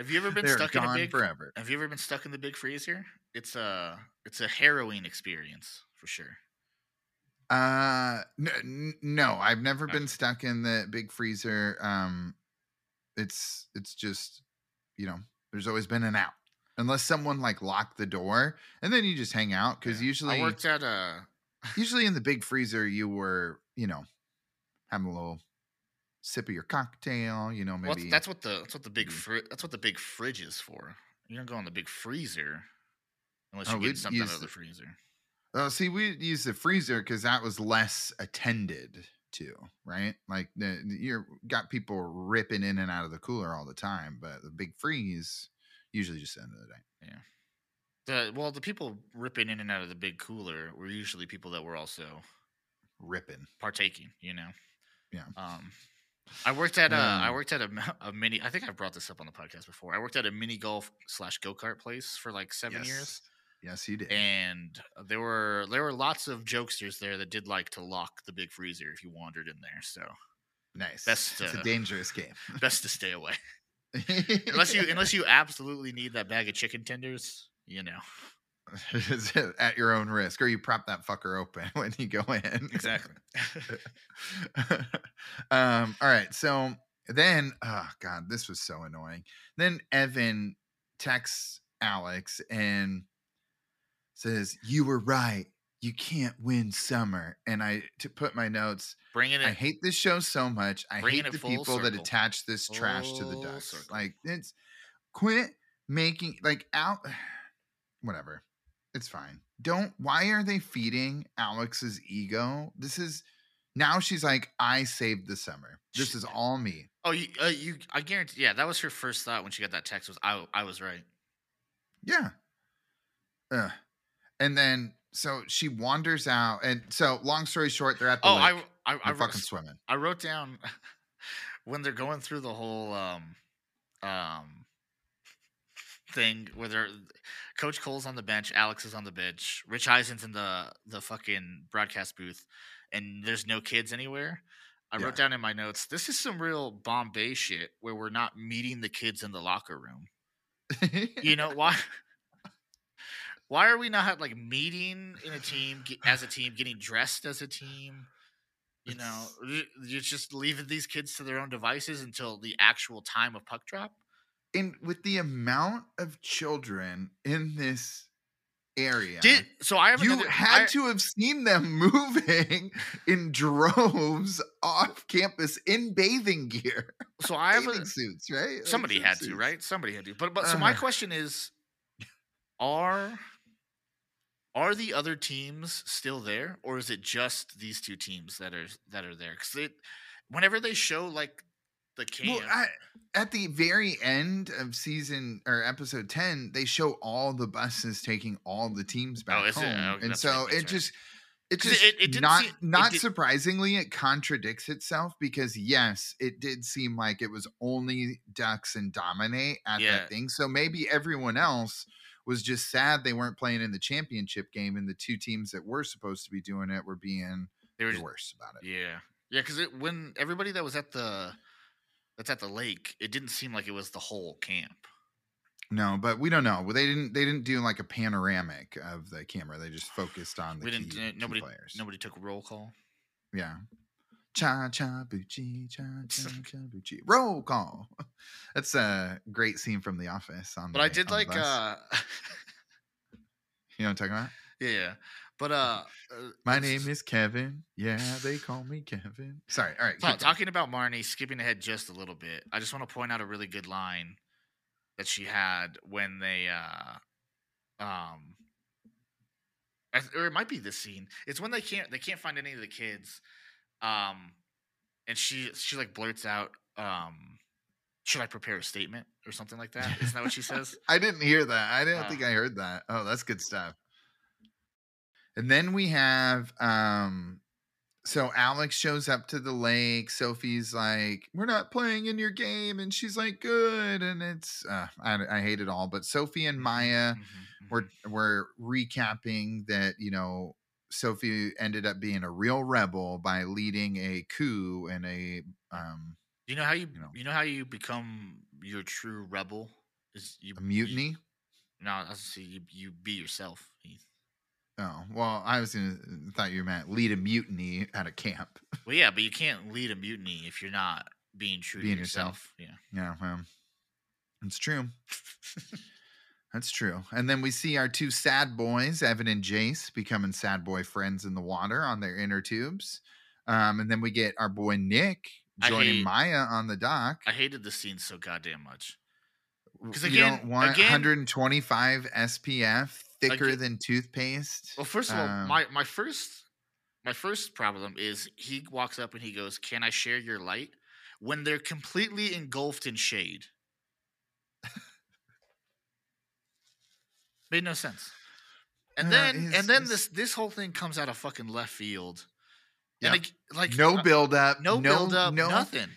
Have you ever been They're stuck in a big? forever. Have you ever been stuck in the big freezer? It's a it's a harrowing experience for sure. Uh, n- n- no, I've never Okay. been stuck in the big freezer. Um, it's it's just, you know, there's always been an out, unless someone like locked the door, and then you just hang out because Yeah. usually, I worked at a usually in the big freezer, you were, you know, having a little sip of your cocktail. You know, well, maybe that's what the that's what the big maybe- fri- that's what the big fridge is for. You don't go in the big freezer unless Oh, you we'd get something out of the freezer. Oh, see, we use the freezer because that was less attended to, right? Like the you're got people ripping in and out of the cooler all the time, but the big freeze usually just the end of the day. Yeah. The well, the people ripping in and out of the big cooler were usually people that were also Ripping. partaking. You know. Yeah. Um, I worked at a I Um, worked at a mini. I think I've brought this up on the podcast before. I worked at a mini golf slash go kart place for like seven years, Yes, you did. and there were there were lots of jokesters there that did like to lock the big freezer if you wandered in there. So nice. best, it's a uh, dangerous game. best to stay away unless you unless you absolutely need that bag of chicken tenders. You know at your own risk, or you prop that fucker open when you go in. exactly. um, all right. So then, oh God, this was so annoying. Then Evan texts Alex and says, You were right. You can't win summer. And I to put my notes, Bringing it. In. I hate this show so much. I Bringing hate the full people that attach this trash to the Full ducks. circle. Like it's quit making like out whatever. It's fine. Don't why are they feeding Alex's ego? This is now she's like, I saved the summer. This is all me. oh, you, uh, you. I guarantee. Yeah, that was her first thought when she got that text. Was I? I was right. Yeah. Ugh. And then so she wanders out, and so long story short, they're at the Oh, lake. I I, I, wrote, fucking swimming. I wrote down when they're going through the whole um um thing where they're Coach Cole's on the bench, Alex is on the bench, Rich Eisen's in the the fucking broadcast booth, and there's no kids anywhere. I Yeah. wrote down in my notes, this is some real Bombay shit where we're not meeting the kids in the locker room. You know why? Why are we not like meeting in a team ge- as a team, getting dressed as a team? You know, you're just leaving these kids to their own devices until the actual time of puck drop. And with the amount of children in this area, Did so? I have you another, had I- to have seen them moving in droves off campus in bathing gear, So I have bathing a, suits, right? Like somebody had to, right? Somebody had to. But but so my Uh. question is, are are the other teams still there, or is it just these two teams that are that are there? Because it, whenever they show like the camp, Well, I, at the very end of season or episode 10, they show all the buses taking all the teams oh, back Oh, is it? home. Oh, and so right, it just it just it- it not seem- not did- surprisingly it contradicts itself because yes it did seem like it was only ducks and dominate at Yeah. that thing so maybe everyone else was just sad they weren't playing in the championship game and the two teams that were supposed to be doing it were being they were the worst about it Yeah, yeah, because when everybody that was at the that's at the lake, it didn't seem like it was the whole camp. No, but we don't know. They didn't. They didn't do like a panoramic of the camera. They just focused on the We didn't. key, uh, key nobody. players. Nobody took a roll call. Yeah. Cha cha bucci cha cha cha bucci. Roll call. That's a great scene from The Office. On But I did like. uh You know what I'm talking about? Yeah, yeah. But uh, uh, My name is Kevin. Yeah, they call me Kevin. Sorry. All right. Ta- keep going. talking about Marnie, skipping ahead just a little bit. I just want to point out a really good line that she had when they, uh, um, or it might be this scene. It's when they can't they can't find any of the kids, um, and she she like blurts out, um, "Should I prepare a statement or something like that?" Isn't that what she says? I didn't hear that. I didn't Oh. think I heard that. Oh, that's good stuff. And then we have um so Alex shows up to the lake. Sophie's like, "We're not playing in your game," and she's like, "Good." And it's uh, I, I hate it all. But Sophie and Maya Mhm, were mhm. were recapping that you know Sophie ended up being a real rebel by leading a coup and a um You know how you you know. you know how you become your true rebel is you a you- mutiny. no, I say you you be yourself. Oh well, I was gonna thought you meant lead a mutiny at a camp. Well, yeah, but you can't lead a mutiny if you're not being true Being to yourself. yourself. Yeah, well, it's true. That's true. And then we see our two sad boys, Evan and Jace, becoming sad boy friends in the water on their inner tubes. Um, and then we get our boy Nick joining hate- Maya on the dock. I hated the scene so goddamn much. 'cause you again- don't want again- 125 SPF, thicker than toothpaste. Well, first of all, Um, my my first my first problem is he walks up and he goes, "Can I share your light?" When they're completely engulfed in shade. Made no sense. And then and then his- this this whole thing comes out of fucking left field. Yep. And like, like no uh, build up, no, build up, no, nothing.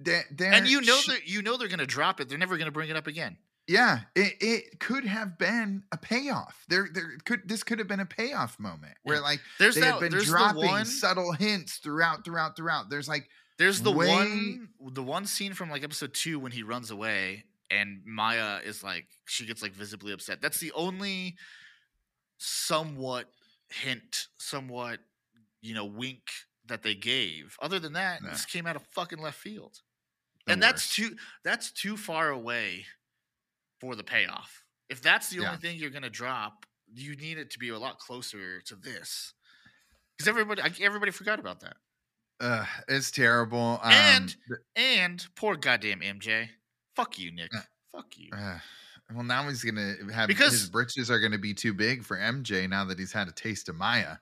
They're, And you know that you know they're gonna drop it. They're never gonna bring it up again. Yeah, it, it could have been a payoff. There, there could this could have been a payoff moment where like There's they that. had been dropping one. subtle hints throughout, throughout, throughout. There's like There's the way- one. The one scene from like episode two when he runs away and Maya is like she gets like visibly upset. That's the only somewhat hint, somewhat you know wink that they gave. Other than that, this came out of fucking left field, the and that's too that's too far away for the payoff. If that's the Yeah. only thing you're gonna drop, you need it to be a lot closer to this. Because everybody, everybody forgot about that. uh, it's terrible. Um, And- And poor goddamn MJ. Fuck you, Nick. Uh, Fuck you. uh, well, now he's gonna have Because- his britches are gonna be too big for MJ now that he's had a taste of Maya.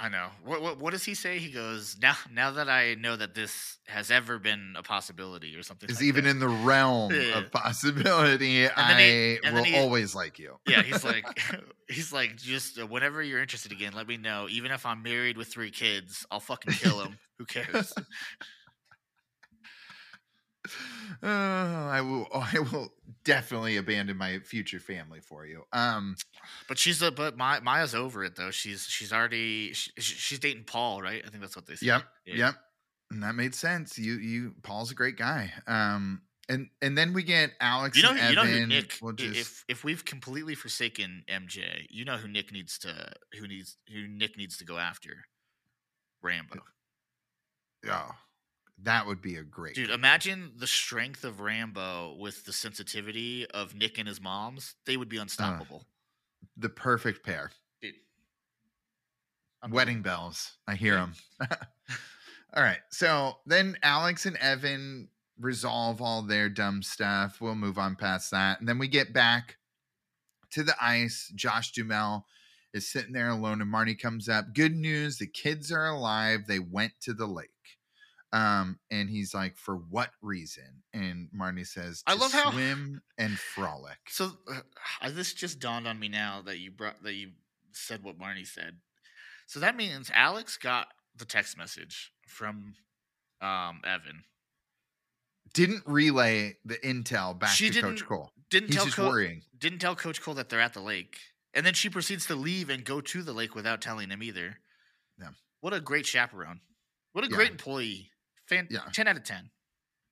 I know. What, what what does he say? He goes, "Now now that I know that this has ever been a possibility or something." Is like even that." in the realm Yeah. of possibility. I he- will he- always like you. Yeah, he's like he's like just uh, whenever you're interested again, let me know. Even if I'm married with three kids, I'll fucking kill him. Who cares? Oh, I will. I will definitely abandon my future family for you. Um, But she's a but Ma- Maya's over it though. She's she's already she, she's dating Paul, right? I think that's what they said. Yep. Yeah. Yep. And that made sense. You you Paul's a great guy. Um and and then we get Alex You know, and you know who. Nick. will just, If if we've completely forsaken MJ, you know who Nick needs to who needs who Nick needs to go after. Rambo, oh, that would be a great dude. Imagine the strength of Rambo with the sensitivity of Nick and his mom's. They would be unstoppable, the perfect pair. dude. Wedding bells. I hear them. all right. So then Alex and Evan resolve all their dumb stuff. We'll move on past that. And then we get back to the ice. Josh Duhamel is sitting there alone, and Marty comes up. Good news the kids are alive. They went to the lake. Um, and he's like, For what reason? And Marty says, I "To love how- swim and frolic. So uh, this just dawned on me now that you brought that you said what Marnie said. So that means Alex got the text message from um, Evan. Didn't relay the intel back She to Coach Cole. Didn't He's tell just Co- worrying. didn't tell Coach Cole that they're at the lake, and then she proceeds to leave and go to the lake without telling him either. Yeah. What a great chaperone! What a Yeah. great employee! Fan- Yeah. ten out of ten.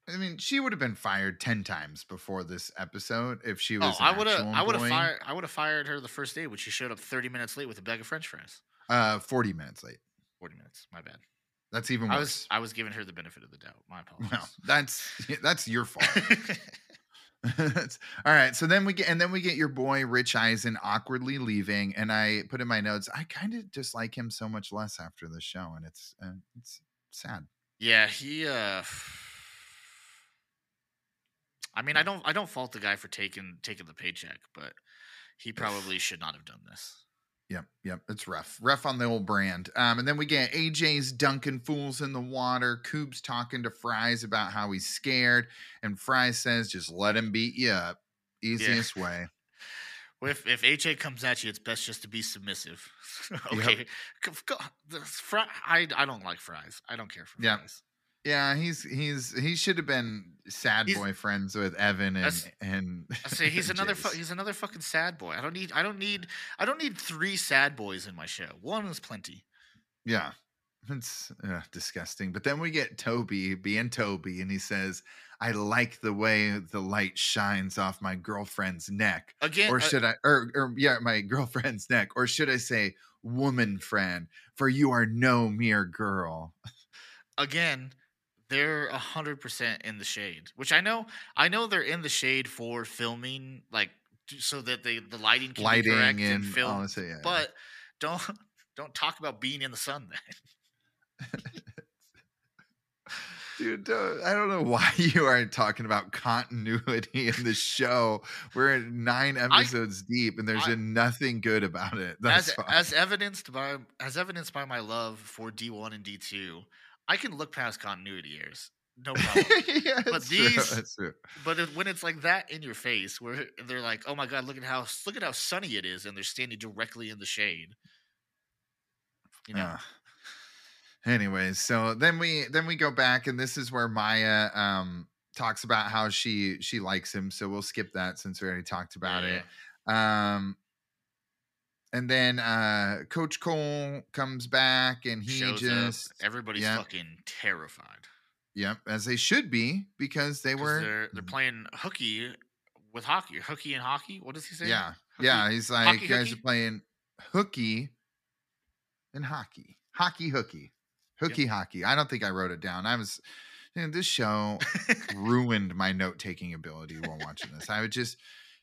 I mean, she would have been fired ten times before this episode if she Oh, was. I would have. I would have fired, I would have fired her the first day when she showed up thirty minutes late with a bag of French fries. Uh, forty minutes late. Forty minutes, my bad. That's even I worse. was, I was giving her the benefit of the doubt. My apologies. No, that's that's your fault. That's- all right. So then we get, and then we get your boy Rich Eisen awkwardly leaving, and I put in my notes. I kind of dislike him so much less after the show, and it's uh, it's sad. Yeah, he. uh I mean, I don't, I don't fault the guy for taking taking the paycheck, but he probably should not have done this. Yep, yep, it's rough, rough on the old brand. Um, and then we get AJ's dunking fools in the water. Koob's talking to Fries about how he's scared, and Fries says, "Just let him beat you up, easiest way." Well, If if HA comes at you, it's best just to be submissive. okay, the I I don't like fries. I don't care for Yeah. fries. Yeah, he's he's he should have been sad He's- boy friends with Evan and and. I say he's another fu- he's another fucking sad boy. I don't need I don't need I don't need three sad boys in my show. One is plenty. Yeah. It's uh, disgusting. But then we get Toby being Toby, and he says, I like the way the light shines off my girlfriend's neck. Again, Or uh, should I, or, or yeah, my girlfriend's neck. Or should I say, woman friend, for you are no mere girl. again, they're a hundred percent in the shade, which I know. I know they're in the shade for filming, like so that they the lighting can be Lighting correct and and film. this, yeah. But don't don't talk about being in the sun then. Dude, don't- I don't know why you are talking about continuity in the show. We're nine episodes deep, and there's I- nothing good about it. That's as as evidenced by as evidenced by my love for D one and D two, I can look past continuity errors, no problem. yeah, But these- true. but when it's like that in your face, where they're like, "Oh my god, look at how look at how sunny it is," and they're standing directly in the shade, you know. Uh, anyways, so then we then we go back, and this is where Maya um talks about how she she likes him. So we'll skip that since we already talked about Yeah. it. Um, and then uh Coach Cole comes back, and he Shows just up. Everybody's yeah. fucking terrified. yep, as they should be because they were they're they're playing hooky with hockey. Hooky and hockey. What does he say? yeah Hooky- yeah. He's like hockey you guys hooky? are playing hooky and hockey, hockey hooky, hooky hockey. I don't think I wrote it down. I was. Man, this show ruined my note taking ability while watching this. I would just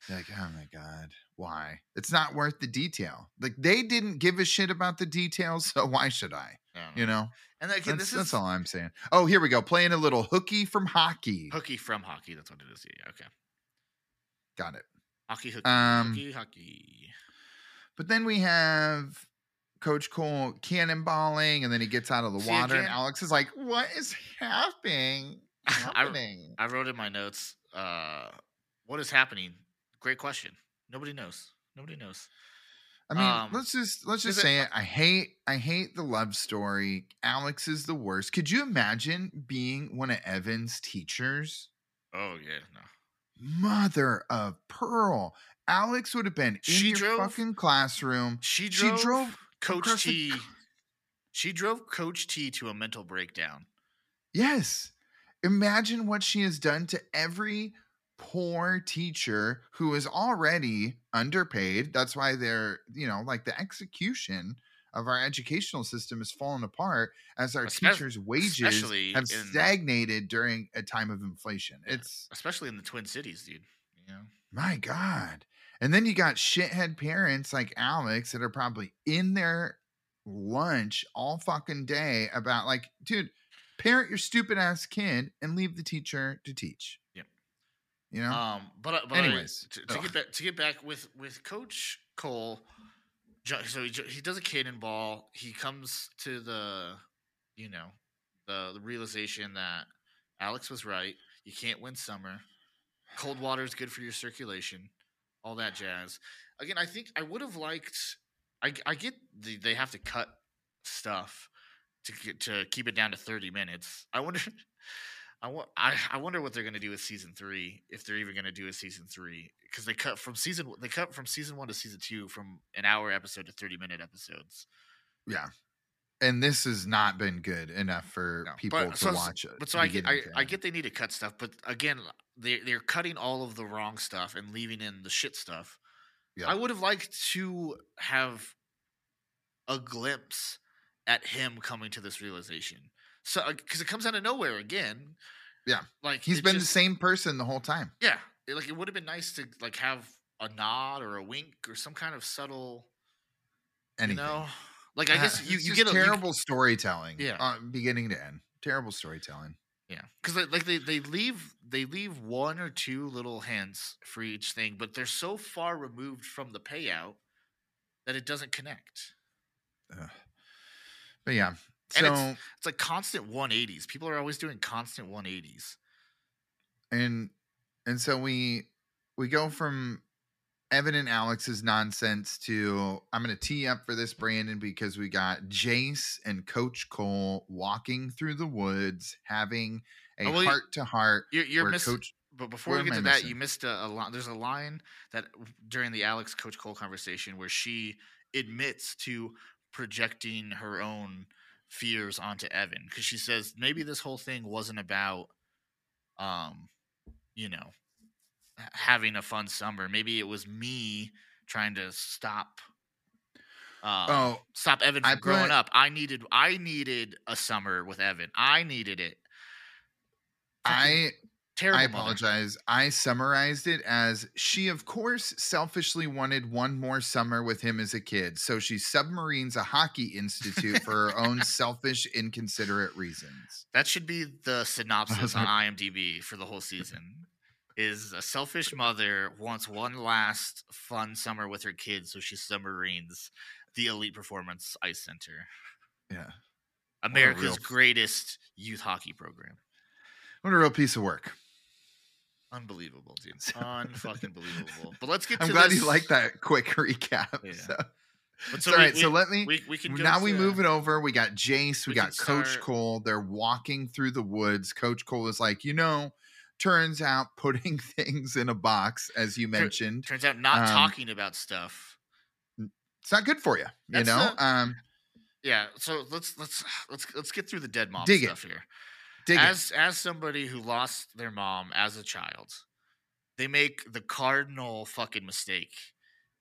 be like, oh my God, why? It's not worth the detail. Like they didn't give a shit about the details, so why should I? I don't You know? And again, That's, this that's is all I'm saying. Oh, here we go. Playing a little hooky from hockey. hooky from hockey. That's what it is. Yeah, okay. Got it. Hockey hooky. Um, hooky hockey. But then we have Coach Cole cannonballing, and then he gets out of the See, water, and Alex is like, "What is happening? I- Happening?" I wrote in my notes, uh, what is happening? Great question. Nobody knows. Nobody knows. I mean, Um, let's just let's just say it. I hate I hate the love story. Alex is the worst. Could you imagine being one of Evan's teachers? Oh yeah, no. Mother of pearl. Alex would have been in She your drove- fucking classroom. She She drove, drove Coach across the She drove Coach T to a mental breakdown. Yes. Imagine what she has done to every poor teacher who is already underpaid. That's why they're, you know, like the execution of our educational system has fallen apart as our teachers' wages have in- stagnated during a time of inflation. It's especially in the Twin Cities, dude. You know, my God. And then you got shithead parents like Alex that are probably in their lunch all fucking day about like, dude, parent your stupid ass kid and leave the teacher to teach. Yeah. You know? Um, but uh, but I- Anyways, to, to get back to get back with with Coach Cole, so he, he does a cannonball. He comes to the, you know, the, the realization that Alex was right. You can't win summer. Cold water is good for your circulation. All that jazz. Again, I think I would have liked. I I get the, they have to cut stuff to get, to keep it down to thirty minutes. I wonder. I, wa- I, I wonder what they're going to do with season three if they're even going to do a season three because they cut from season they cut from season one to season two from an hour episode to 30 minute episodes yeah. And this has not been good enough for No, people but to so- watch it. but so I get I, I get they need to cut stuff but again they, they're cutting all of the wrong stuff and leaving in the shit stuff Yeah. i would have liked to have a glimpse at him coming to this realization so because it comes out of nowhere again Yeah. like he's been the same person the whole time. Yeah, it- like it would have been nice to like have a nod or a wink or some kind of subtle, Anything. you know, like I Uh, guess you it's you just get a, you- terrible storytelling. Yeah. uh, beginning to end. Terrible storytelling. Yeah, because like they they leave they leave one or two little hints for each thing, but they're so far removed from the payout that it doesn't connect. But yeah. And So it's- It's like constant 180s. People are always doing constant 180s. and and so we we go from Evan and Alex's nonsense to I'm going to tee up for this Brandon because we got Jace and Coach Cole walking through the woods having a Oh, well, heart to heart You're, you're missing. Coach But before Where we get to that, you missed a, a line. There's a line that during the Alex Coach Cole conversation where she admits to projecting her own fears onto Evan because she says maybe this whole thing wasn't about, um, you know, having a fun summer. Maybe it was me trying to stop. Um, Oh, stop Evan I from growing put- up. I needed. I needed a summer with Evan. I needed it. I Terrible. I mother. apologize. I summarized it as she, of course, selfishly wanted one more summer with him as a kid. So she submarines a hockey institute for her own selfish, inconsiderate reasons. That should be the synopsis on IMDb for the whole season. Is a selfish mother wants one last fun summer with her kids, so she submarines the Elite Performance Ice Center, Yeah. America's real- greatest youth hockey program. What a real piece of work. Unbelievable, dude. Unfucking believable. But let's get to I'm glad this. you like that quick recap. Yeah. So, But so, all right, so let me. we, we can now we move it over. We got Jace. We, we got Coach start- Cole. They're walking through the woods. Coach Cole is like, you know, turns out putting things in a box, as you mentioned, Turns out not Um, talking about stuff. it's not good for you. You know, the- um, Yeah, so let's let's let's let's get through the dead mom Dig it. stuff here. dig it. as as somebody who lost their mom as a child, they make the cardinal fucking mistake,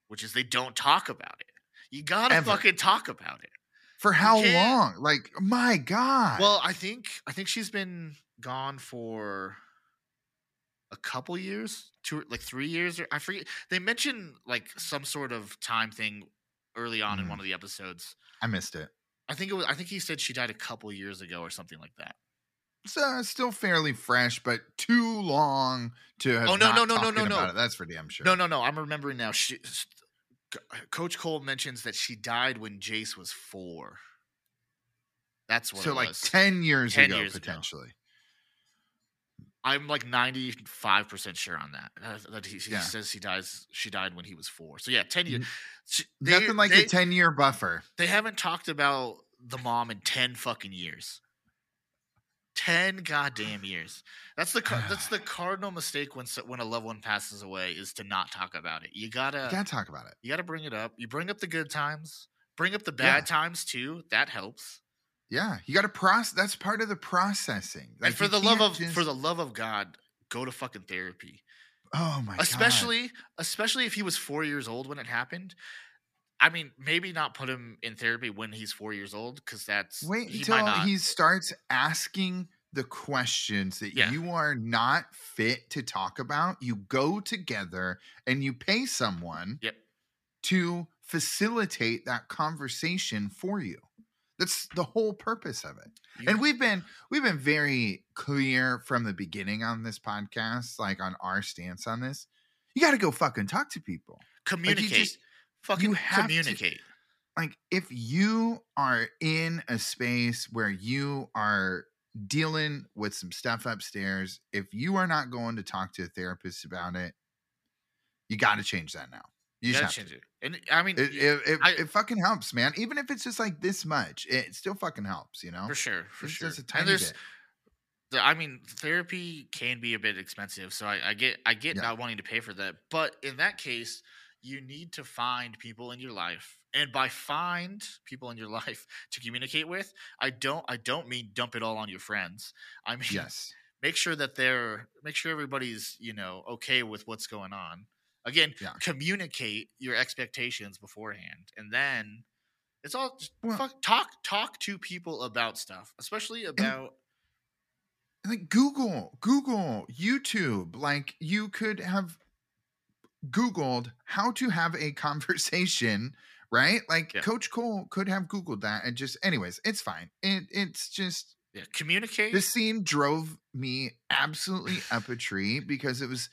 which is they don't talk about it. You gotta Ever. fucking talk about it. For how long? Like, my God. Well, I think I think she's been gone for a couple years, two like three years, or I forget. They mentioned like some sort of time thing early on in Mhm. one of the episodes. I missed it. I think it was. I think he said she died a couple years ago or something like that. It's uh, still fairly fresh, but too long to have. Oh, no, no, no, no, no, no. It. That's for damn sure. No, no, no. I'm remembering now. She, Coach Cole mentions that she died when Jace was four. That's what so it like was. 10 years 10 ago years ago. I'm like 95 percent sure on that. uh, That he, he Yeah. says he dies. She died when he was four. So yeah, 10 years. She- they- Nothing like they, a 10 year buffer. They haven't talked about the mom in 10 fucking years. 10 goddamn years. That's the that's the cardinal mistake when when a loved one passes away is to not talk about it. You gotta You gotta talk about it. you gotta bring it up. You bring up the good times, bring up the bad Yeah. times too. That helps. Yeah, you got to process. That's part of the processing. and for the love of just- for the love of God, go to fucking therapy. oh my god, especially especially if he was four years old when it happened. I mean, maybe not put him in therapy when he's four years old because that's wait he until not. he starts asking the questions that Yeah. you are not fit to talk about. You go together and you pay someone Yep. to facilitate that conversation for you. That's the whole purpose of it. You- and we've been we've been very clear from the beginning on this podcast like on our stance on this you got to go fucking talk to people communicate. just- fucking have to- communicate. like if you are in a space where you are dealing with some stuff upstairs if you are not going to talk to a therapist about it you got to change that now you, just change to. it. And I mean, It, it, it, I- it fucking helps man even if it's just like this much it still fucking helps you know for sure, for It's sure. just a tiny and there's, bit. I mean, therapy can be a bit expensive, so I, I get, I get Yeah. not wanting to pay for that. But in that case, you need to find people in your life, and by find people in your life to communicate with, I don't, I don't mean dump it all on your friends. I mean, yes make sure that they're, make sure everybody's, you know, okay with what's going on. Again, Yeah. communicate your expectations beforehand, and then it's all Well- fuck, talk talk to people about stuff, especially about like Google, Google, YouTube. Like you could have Googled how to have a conversation, right? Like Yeah. Coach Cole could have Googled that and just, anyways, it's fine. It, it's just yeah, communicate. this scene drove me absolutely up a tree because it was.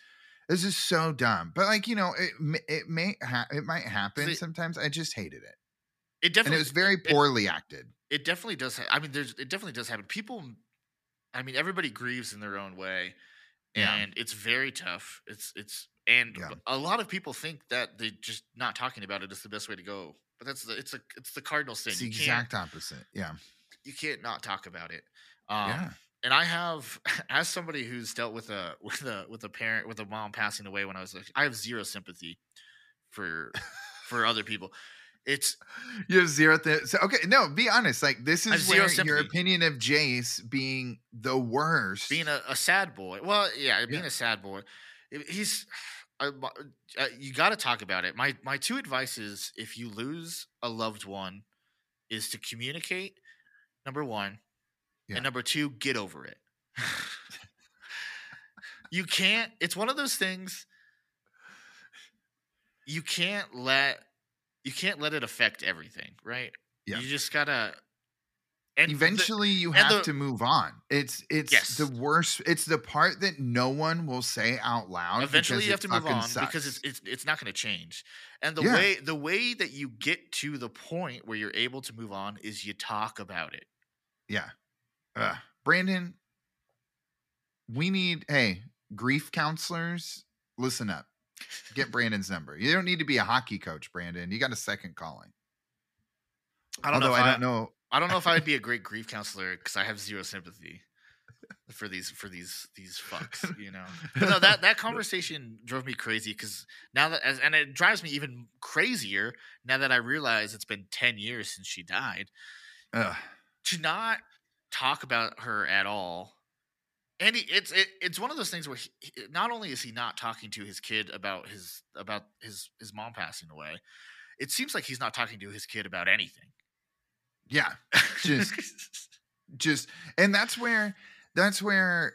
This is so dumb, but like you know, it it may ha- it might happen See- sometimes. I just hated it, it definitely and it was very it- poorly acted. It, definitely does. Ha- I mean, there's it definitely does happen. People, I mean, everybody grieves in their own way, Yeah. and it's very tough. It's it's and Yeah. a lot of people think that they just not talking about it is the best way to go. But that's the it's a it's the cardinal sin. It's the exact opposite. Yeah, you can't not talk about it. Um, yeah. And I have, as somebody who's dealt with a with a with a parent with a mom passing away when I was, like, I have zero sympathy for for other people. It's You have zero. Th- so, okay, no, be honest. Like this is where your opinion of Jace being the worst. being a, a sad boy. Well, yeah, being Yeah. a sad boy. He's. I, my- uh, you got to talk about it. My my two advices: if you lose a loved one, is to communicate. Number one, Yeah. and number two, get over it. you can't. It's one of those things. You can't let you can't let it affect everything, right? Yeah. You just gotta. And the- Eventually, you have the- to move on. It's it's Yes. the worst. It's the part that no one will say out loud. eventually you have to move on because it's it's it's not going to change and the Yeah. way the way that you get to the point where you're able to move on is you talk about it yeah. Ugh. Brandon, we need hey grief counselors. Listen up. Get Brandon's number. You don't need to be a hockey coach, Brandon. You got a second calling. i don't Although know I I, don't know. I don't know if i would be a great grief counselor because i have zero sympathy for these for these these fucks you know but no that that conversation drove me crazy because now that as and it drives me even crazier now that i realize it's been 10 years since she died Ugh. to not talk about her at all. And he, it's it, it's one of those things where he, not only is he not talking to his kid about his about his his mom passing away, it seems like he's not talking to his kid about anything. Yeah. Just- just and that's where that's where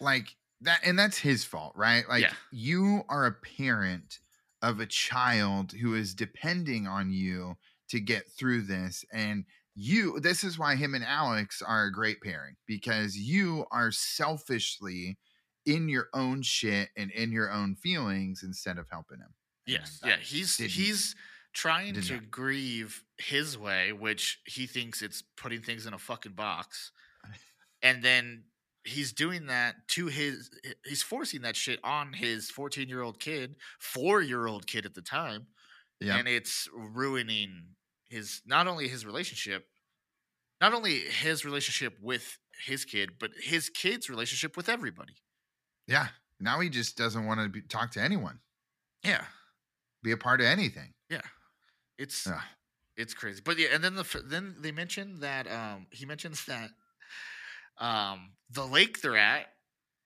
like that and that's his fault right like Yeah. you are a parent of a child who is depending on you to get through this and you this is why him and alex are a great pairing because you are selfishly in your own shit and in your own feelings instead of helping him yes, And yeah, he's he's trying to not. grieve his way, which he thinks it's putting things in a fucking box, and then he's doing that to his. He's forcing that shit on his fourteen-year-old kid, four-year-old kid at the time, Yeah. and it's ruining his not only his relationship, not only his relationship with his kid, but his kid's relationship with everybody. yeah. Now he just doesn't want to be, talk to anyone, Yeah, be a part of anything. yeah, it's Ugh. it's crazy. But yeah, and then the then they mentioned that um he mentions that um the lake they're at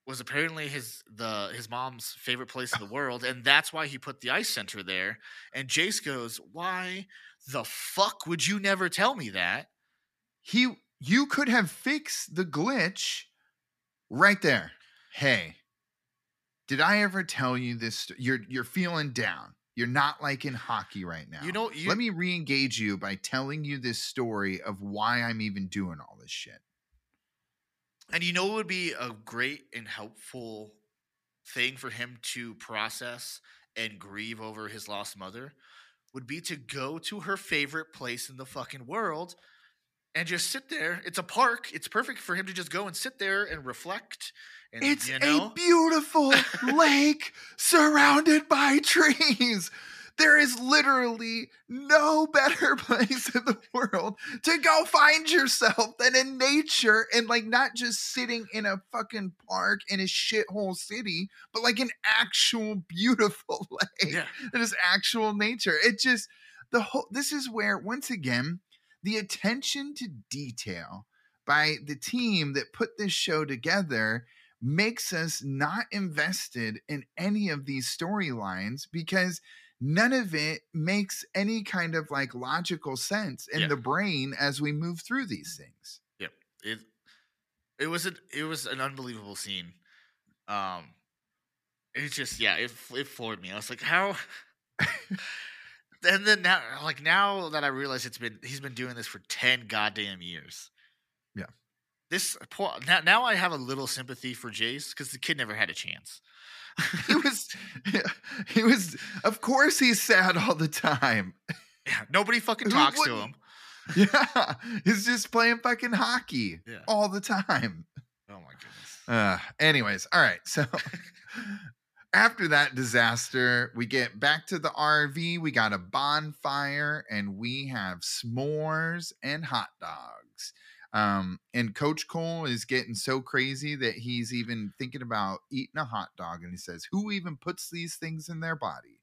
was apparently his the his mom's favorite place in the world, and that's why he put the ice center there. And Jace goes, "Why the fuck would you never tell me that?" He, you could have fixed the glitch right there. Hey, did I ever tell you this? You're you're feeling down. You're not like in hockey right now. You know, you Let me re-engage you by telling you this story of why I'm even doing all this shit. And you know it would be a great and helpful thing for him to process and grieve over his lost mother would be to go to her favorite place in the fucking world and just sit there. It's a park. It's perfect for him to just go and sit there and reflect. And It's you know, a beautiful lake surrounded by trees. There is literally no better place in the world to go find yourself than in nature and like not just sitting in a fucking park in a shithole city, but like an actual beautiful lake yeah, that is actual nature. It just the whole this is where once again the attention to detail by the team that put this show together makes us not invested in any of these storylines because none of it makes any kind of like logical sense in Yeah. the brain as we move through these things. Yep. It it was a, it was an unbelievable scene. Um it just yeah, it it floored me. I was like, how and then now like now that I realize it's been he's been doing this for 10 goddamn years. Yeah. This poor now, now I have a little sympathy for Jace because the kid never had a chance. He was he was of course he's sad all the time. Yeah, nobody fucking talks to him. Yeah. He's just playing fucking hockey Yeah. all the time. Oh my goodness. Uh, anyways, all right. So after that disaster, we get back to the RV. We got a bonfire and we have s'mores and hot dogs. Um, and Coach Cole is getting so crazy that he's even thinking about eating a hot dog. And he says, Who even puts these things in their body?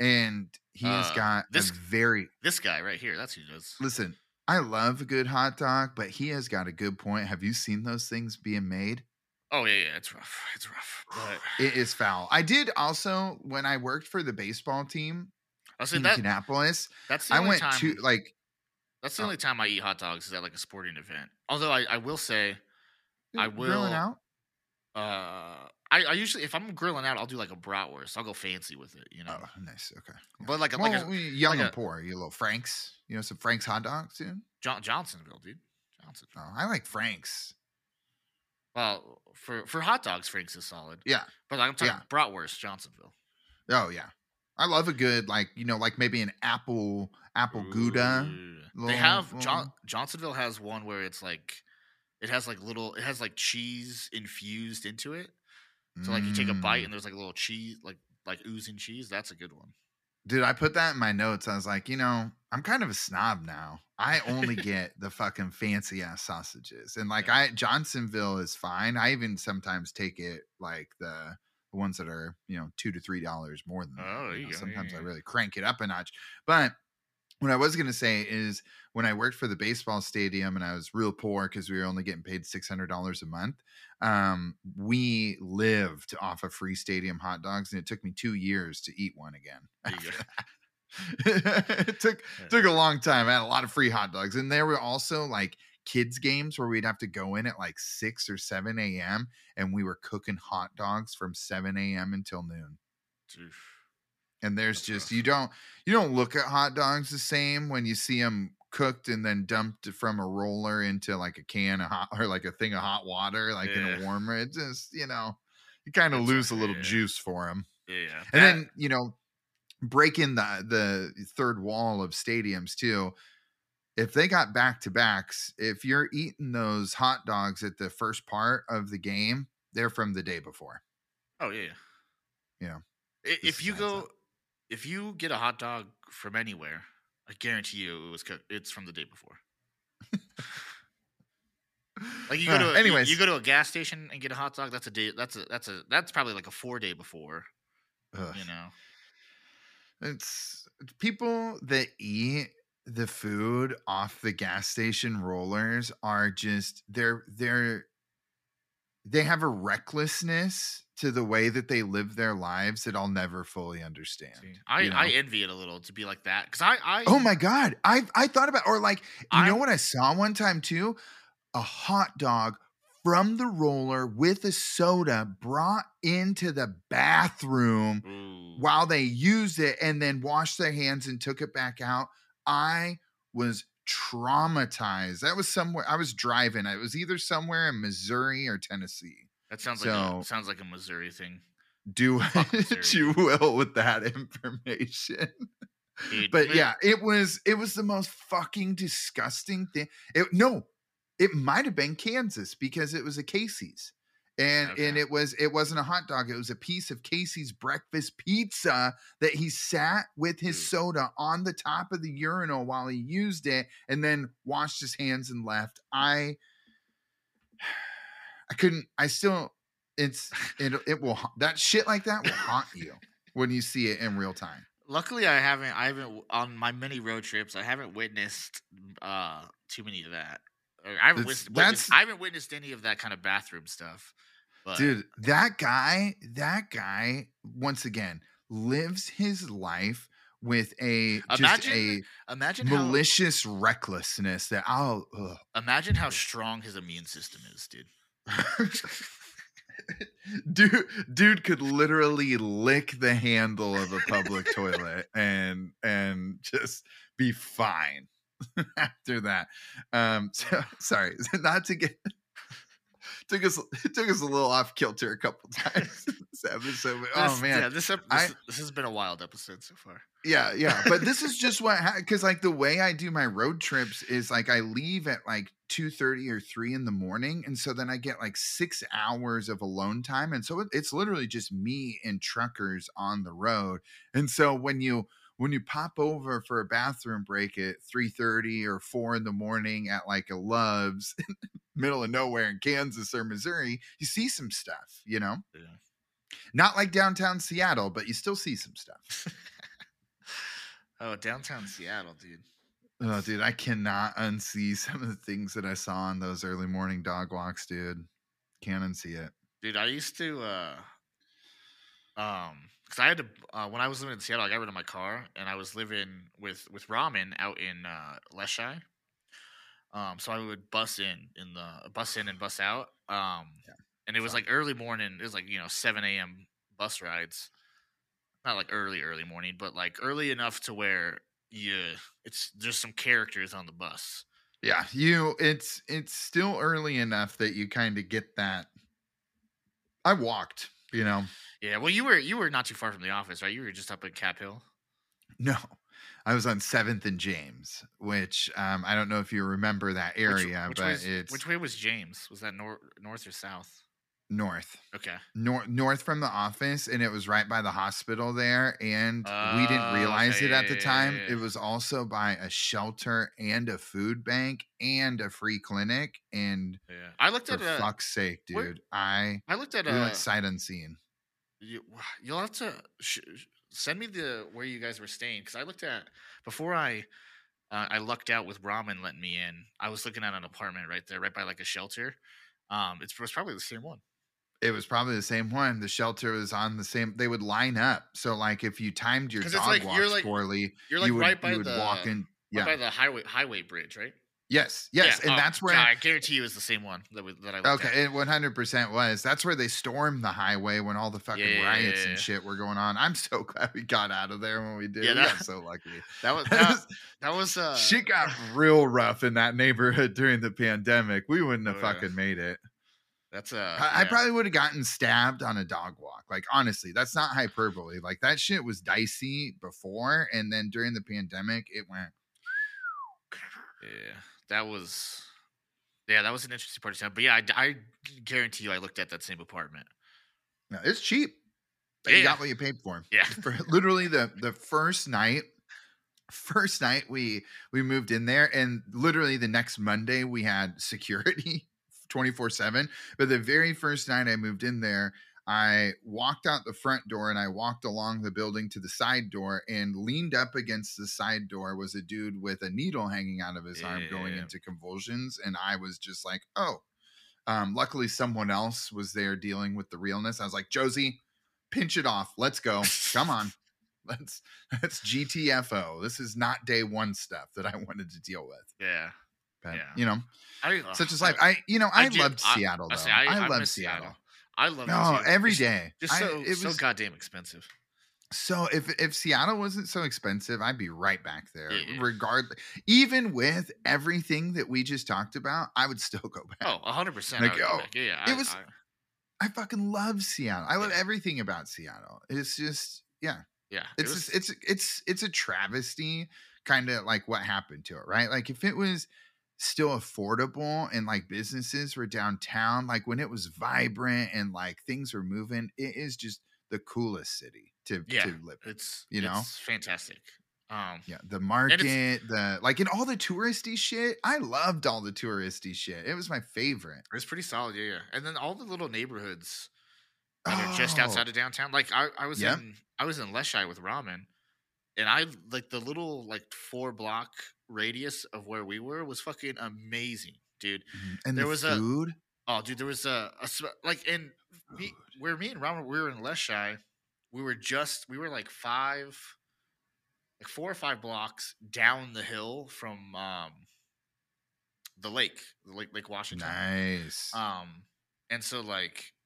And he has Uh, got this- very This guy right here, that's who does. listen. I love a good hot dog, but he has got a good point. Have you seen those things being made? Oh yeah, yeah, it's rough. It's rough. But It is foul. I did also when I worked for the baseball team I say in that Indianapolis. that's the I went time to like That's the Oh. only time I eat hot dogs is at like a sporting event. Although I, I will say, I will grilling out. uh, I, I usually if I'm grilling out, I'll do like a bratwurst. I'll go fancy with it, you know. Oh, nice. Okay. Yeah. But like a, well, like a young like and poor. You little Franks. You know some Franks hot dogs, dude. John, Johnsonville, dude. Johnsonville. Oh, I like Franks. Well, for for hot dogs, Frank's is solid. Yeah. But I'm talking Yeah. bratwurst, Johnsonville. Oh yeah. I love a good like you know like maybe an apple apple gouda. Little- They have little- John, Johnsonville has one where it's like it has like little it has like cheese infused into it. So like you take a bite Mm. and there's like a little cheese like like oozing cheese. That's a good one. Dude, I put that in my notes. I was like, you know, I'm kind of a snob now. I only get the fucking fancy ass sausages. And like Yeah. I Johnsonville is fine. I even sometimes take it like the the ones that are, you know, two to three dollars more than that. Oh, you know. Sometimes I really crank it up a notch. But what I was gonna say is when I worked for the baseball stadium and I was real poor because we were only getting paid six hundred dollars a month, um, we lived off of free stadium hot dogs, and it took me two years to eat one again. There you go. it took Yeah. took a long time. I had a lot of free hot dogs, and there were also like kids games where we'd have to go in at like six or seven a.m. and we were cooking hot dogs from seven a.m. until noon. Oof. And there's just you don't you don't look at hot dogs the same when you see them cooked and then dumped from a roller into like a can of hot or like a thing of hot water like in a warmer. It just you know you kind of lose a little yeah. juice for them. Yeah, yeah. And That- then, you know, breaking the the third wall of stadiums too. If they got back to backs, if you're eating those hot dogs at the first part of the game, they're from the day before. Oh yeah. Yeah. I- This If you go, up. If you get a hot dog from anywhere, I guarantee you it was cooked. It's from the day before. Like you go Uh, to, a, you- anyways. you, go to a gas station and get a hot dog. That's a day. That's a that's a that's probably like a four day before. Ugh. You know. It's people that eat the food off the gas station rollers are just they're they're they have a recklessness to the way that they live their lives that I'll never fully understand. I you know? I envy it a little to be like that because I I Oh my god. I I thought about or like you know what I saw one time too? A hot dog from the roller with a soda brought into the bathroom Ooh. while they used it and then washed their hands and took it back out. I was traumatized. That was somewhere I was driving. It was either somewhere in Missouri or Tennessee. That sounds like a sounds like a Missouri thing. Do you will with that information. Dude, But man, yeah, it was it was the most fucking disgusting thing. It no, it might have been Kansas because it was a Casey's. And and it was it wasn't a hot dog, it was a piece of Casey's breakfast pizza that he sat with his Dude. soda on the top of the urinal while he used it and then washed his hands and left. I I couldn't I still it's it it will that shit like that will haunt you when you see it in real time. Luckily, I haven't. I haven't on my many road trips. I haven't witnessed uh too many of that. Or I haven't witnessed, witnessed. I haven't witnessed any of that kind of bathroom stuff. But Dude, that guy, that guy, once again, lives his life with a just Imagine imagine a how malicious recklessness that I'll ugh. imagine how strong his immune system is, dude. dude dude could literally lick the handle of a public toilet and and just be fine after that. Um so sorry not to get took us it took us a little off kilter a couple times this episode but, oh man yeah, this, ep- I- this, has been a wild episode so far. yeah yeah but this is just what because like the way i do my road trips is like i leave at like 2.30 or 3 in the morning and so then i get like six hours of alone time and so it, it's literally just me and truckers on the road and so when you when you pop over for a bathroom break at 3.30 or 4 in the morning at like a love's middle of nowhere in kansas or missouri you see some stuff you know Yeah. not like downtown seattle but you still see some stuff Oh, downtown Seattle, dude. Oh, dude, I cannot unsee some of the things that I saw on those early morning dog walks, dude. Can't unsee it. Dude, I used to uh um because I had to uh, when I was living in Seattle, I got rid of my car and I was living with with ramen out in uh Leschi. Um so I would bus in in the bus in and bus out. Um and it was like early morning, it was like, you know, seven AM bus rides. Not like early, early morning, but like early enough to where you it's there's some characters on the bus. Yeah, you. It's it's still early enough that you kind of get that. I walked, you know. Yeah, well you were you were not too far from the office, right? You were just up in Cap Hill. No, I was on Seventh and James, which um, I don't know if you remember that area, which but was- it's which way was James? Was that nor- north or south? north. Okay. north north from the office and it was right by the hospital there and we didn't Oh, realize okay, it yeah, at the yeah, time yeah, it was also by a shelter and a food bank and a free clinic and Yeah. I looked for at uh, fuck's sake where- dude i I looked at we uh, went sight unseen you, you'll have to sh- send me the where you guys were staying because I looked at before I uh, I lucked out with ramen letting me in. I was looking at an apartment right there, right by like a shelter. Um, it's, was probably the same one. it was probably the same one the shelter was on the same they would line up so like if you timed your dog like- walks you're like- poorly You're like you would, right by you would the walk in right yeah by the highway highway bridge, right? Yes yes Yeah, and oh, that's where I guarantee you it's the same one that, we, that I Okay, at. it 100% was. That's where they stormed the highway when all the fucking Yeah, riots yeah, and shit were going on. I'm so glad we got out of there when we did. Yeah, we got so lucky. That was that, that was uh shit got real rough in that neighborhood during the pandemic. We wouldn't have Oh, fucking made it. That's uh, I, I probably would have gotten stabbed on a dog walk. Like honestly, that's not hyperbole. Like that shit was dicey before, and then during the pandemic, it went. Yeah, that was. Yeah, that was an interesting part of town. But yeah, I, I guarantee you, I looked at that same apartment. No, it's cheap. Yeah, You got what you paid for. Yeah. For literally the the first night, first night we we moved in there, and literally the next Monday we had security twenty four seven. But the very first night I moved in there, I walked out the front door and I walked along the building to the side door, and leaned up against the side door was a dude with a needle hanging out of his arm, going into convulsions, and I was just like, oh. Um, luckily, someone else was there dealing with the realness. I was like, Josie, pinch it off. Let's go. Come on. Let's let's GTFO. This is not day one stuff that I wanted to deal with. Yeah, But Yeah. you know, I, such uh, as life. I you know, I, do- loved I- Seattle I though. I, I, I loved miss Seattle. I love it No, every Just- day. Just I- so it so was- goddamn expensive. So if if Seattle wasn't so expensive, I'd be right back there. Yeah. Regardless, even with everything that we just talked about, I would still go back. Oh, hundred percent. Like, oh, Yeah, yeah. it I- was- I- I fucking love Seattle. I love Yeah. everything about Seattle. It's just yeah. yeah. it it's was- just, it's it's it's a travesty kind of like what happened to it right like if it was still affordable and like businesses were downtown like when it was vibrant and like things were moving it is just the coolest city to, yeah. to live in It's you know? it's fantastic. Um, yeah the market the like in all the touristy shit i loved all the touristy shit it was my favorite it was pretty solid. Yeah, yeah. And then all the little neighborhoods that are just Oh, outside of downtown. Like I, I was Yep. in I was in Leschi with ramen, and I like the little like four block radius of where we were was fucking amazing, dude. mhm. and there the was a- food Oh, dude, there was a, a like in me, Food. where me and Robert we were in Leschi, we were just we were like five, like four or five blocks down the hill from um the lake, the lake Lake Washington. nice Um, and so like Oh,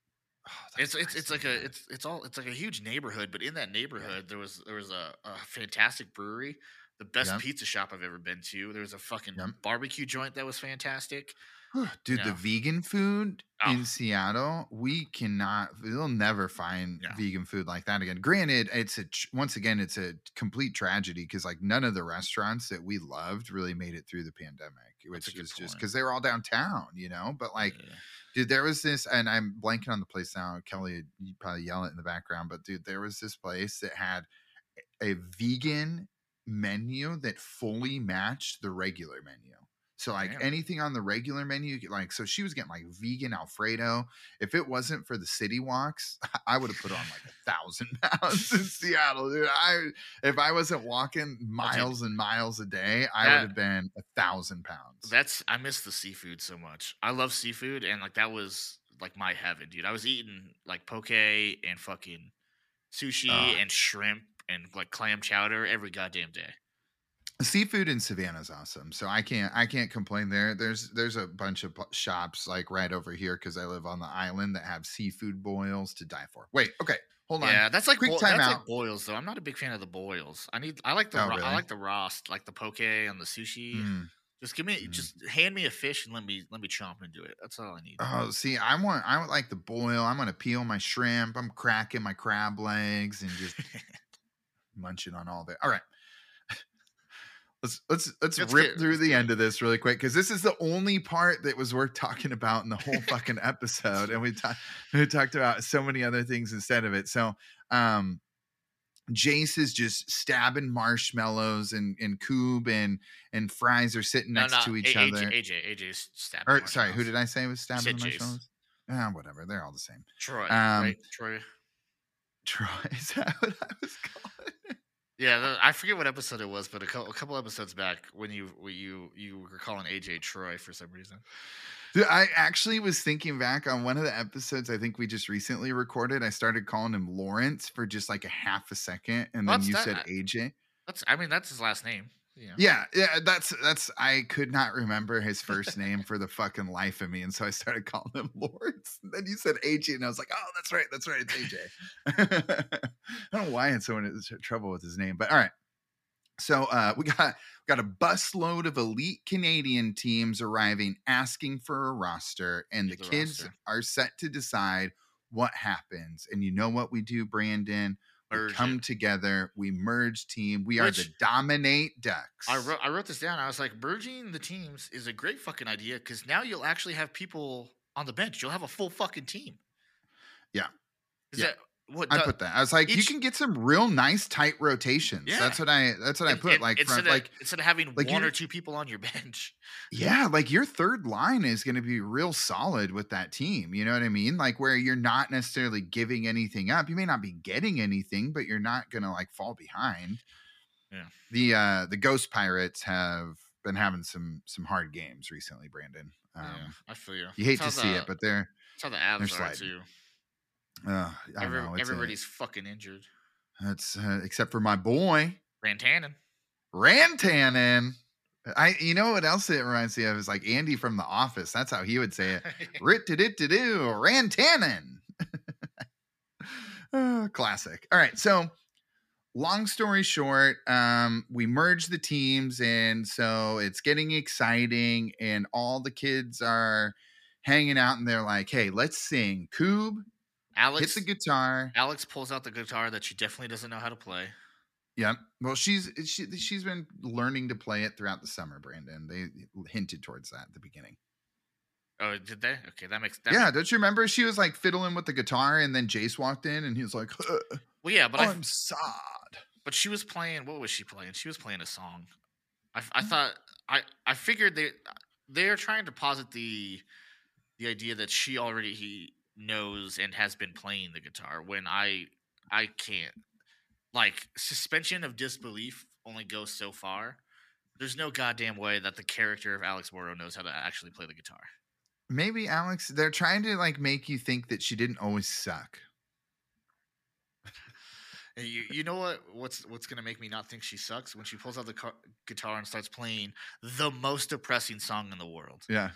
Oh, it's it's it's like a it's it's all it's like a huge neighborhood, but in that neighborhood there was there was a, a fantastic brewery, the best Yep. pizza shop I've ever been to. There was a fucking Yep. barbecue joint that was fantastic. Dude, the know. vegan food Oh. in Seattle, we cannot, we'll never find Yeah. vegan food like that again. Granted, it's a, once again, it's a complete tragedy because like none of the restaurants that we loved really made it through the pandemic, which is just because they were all downtown, you know? But like, Yeah. Dude, there was this, and I'm blanking on the place now. Kelly, you probably yell it in the background, but dude, there was this place that had a vegan menu that fully matched the regular menu. So like Damn. anything on the regular menu, like so she was getting like vegan Alfredo. If it wasn't for the city walks, I would have put on like a thousand pounds in Seattle, dude. I if I wasn't walking miles and miles a day, I would have been a thousand pounds. That's I miss the seafood so much. I love seafood, and like that was like my heaven, dude. I was eating like poke and fucking sushi Oh. and shrimp and like clam chowder every goddamn day. Seafood in savannah is awesome so i can't i can't complain there there's there's a bunch of shops like right over here because i live on the island that have seafood boils to die for wait okay hold on Yeah, that's like Quick boi- time out. like boils though. I'm not a big fan of the boils. I need I like the Oh, ra- really? I like the roast, like the poke and the sushi. Mm. Just give me Mm. just hand me a fish and let me let me chomp into it. That's all I need. oh see i want i would like the boil i'm gonna peel my shrimp i'm cracking my crab legs and just munching on all that all right Let's let's let's Let's rip get- through let's the end of this really quick because this is the only part that was worth talking about in the whole fucking episode, and we talked we talked about so many other things instead of it. So, um, Jace is just stabbing marshmallows, and and Koob and and Fries are sitting next no, to each A- other. AJ, AJ, AJ's stabbing. or sorry, who did I say was stabbing marshmallows? Ah, whatever. They're all the same. Troy, Um, right? Troy. Troy, is that what I was calling? Yeah, I forget what episode it was, but a couple, a couple episodes back when you when you you were calling AJ Troy for some reason. Dude, I actually was thinking back on one of the episodes I think we just recently recorded. I started calling him Lawrence for just like a half a second, and then you that? said AJ. That's I mean that's his last name. Yeah. Yeah, yeah, that's that's. I could not remember his first name for the fucking life of me, and so I started calling him Lawrence. And then you said AJ, and I was like, oh, that's right, that's right, it's AJ. I don't know why I had so much trouble with his name, but all right. So uh, we got got a busload of elite Canadian teams arriving, asking for a roster, and the the kids roster. are set to decide what happens. And you know what we do, Brandon? We come it. together, we merge team. We are the dominate ducks. I wrote I wrote this down. I was like, merging the teams is a great fucking idea because now you'll actually have people on the bench. You'll have a full fucking team. Yeah. Is Yeah. that what I the- put that. I was like, you can get some real nice tight rotations. Yeah. That's what I. That's what I put. like, instead from, of, like instead of having like one or two people on your bench. Yeah, like your third line is going to be real solid with that team. You know what I mean? Like where you're not necessarily giving anything up. You may not be getting anything, but you're not going to like fall behind. Yeah. The uh the Ghost Pirates have been having some some hard games recently, Brandon. Um yeah, I feel you. you hate to how see it, but they're that's how the Avs are sliding. too. Uh I Every- know a- everybody's fucking injured. that's uh, except for my boy Rantanen. Rantanen. I you know what else it reminds me of is like Andy from The Office. That's how he would say it. Rit to dit to do Rantanen. Oh, classic. All right. So long story short, um, we merged the teams and so it's getting exciting, and all the kids are hanging out and they're like, hey, let's sing. Koob Alex hits the guitar. Alex pulls out the guitar that she definitely doesn't know how to play. Yeah. Well, she's she, she's been learning to play it throughout the summer, Brandon. They hinted towards that at the beginning. Oh, did they? Okay, that makes that yeah, makes- don't you remember? She was like fiddling with the guitar, and then Jace walked in, and he was like, well, yeah, but I, "I'm sad." but she was playing. What was she playing? She was playing a song. I, Mm. I thought I I figured they they are trying to posit the the idea that she already he knows and has been playing the guitar when I I can't like suspension of disbelief only goes so far. There's no goddamn way that the character of Alex Morrow knows how to actually play the guitar. Maybe Alex, they're trying to like make you think that she didn't always suck. You, you know what? What's what's gonna make me not think she sucks when she pulls out the car, guitar and starts playing the most depressing song in the world. Yeah.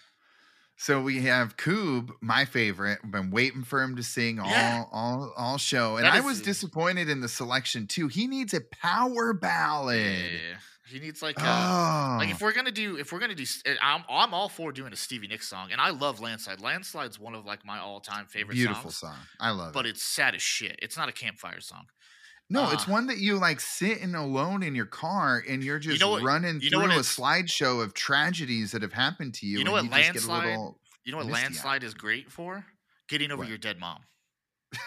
So we have Koob, my favorite. I've been waiting for him to sing all Yeah. all all show, and That I was the- disappointed in the selection too. He needs a power ballad. Yeah, he needs like uh, Oh, like if we're gonna do if we're gonna do I'm I'm all for doing a Stevie Nicks song, and I love Landslide. Landslide's one of like my all time favorite beautiful songs. song. I love it. But it. it's sad as shit. It's not a campfire song. No, it's uh, one that you like sitting alone in your car and you're just know what- running you know through a slideshow of tragedies that have happened to you. You know and what you just get a landslide- little- You know what landslide is great for? Getting over What? your dead mom.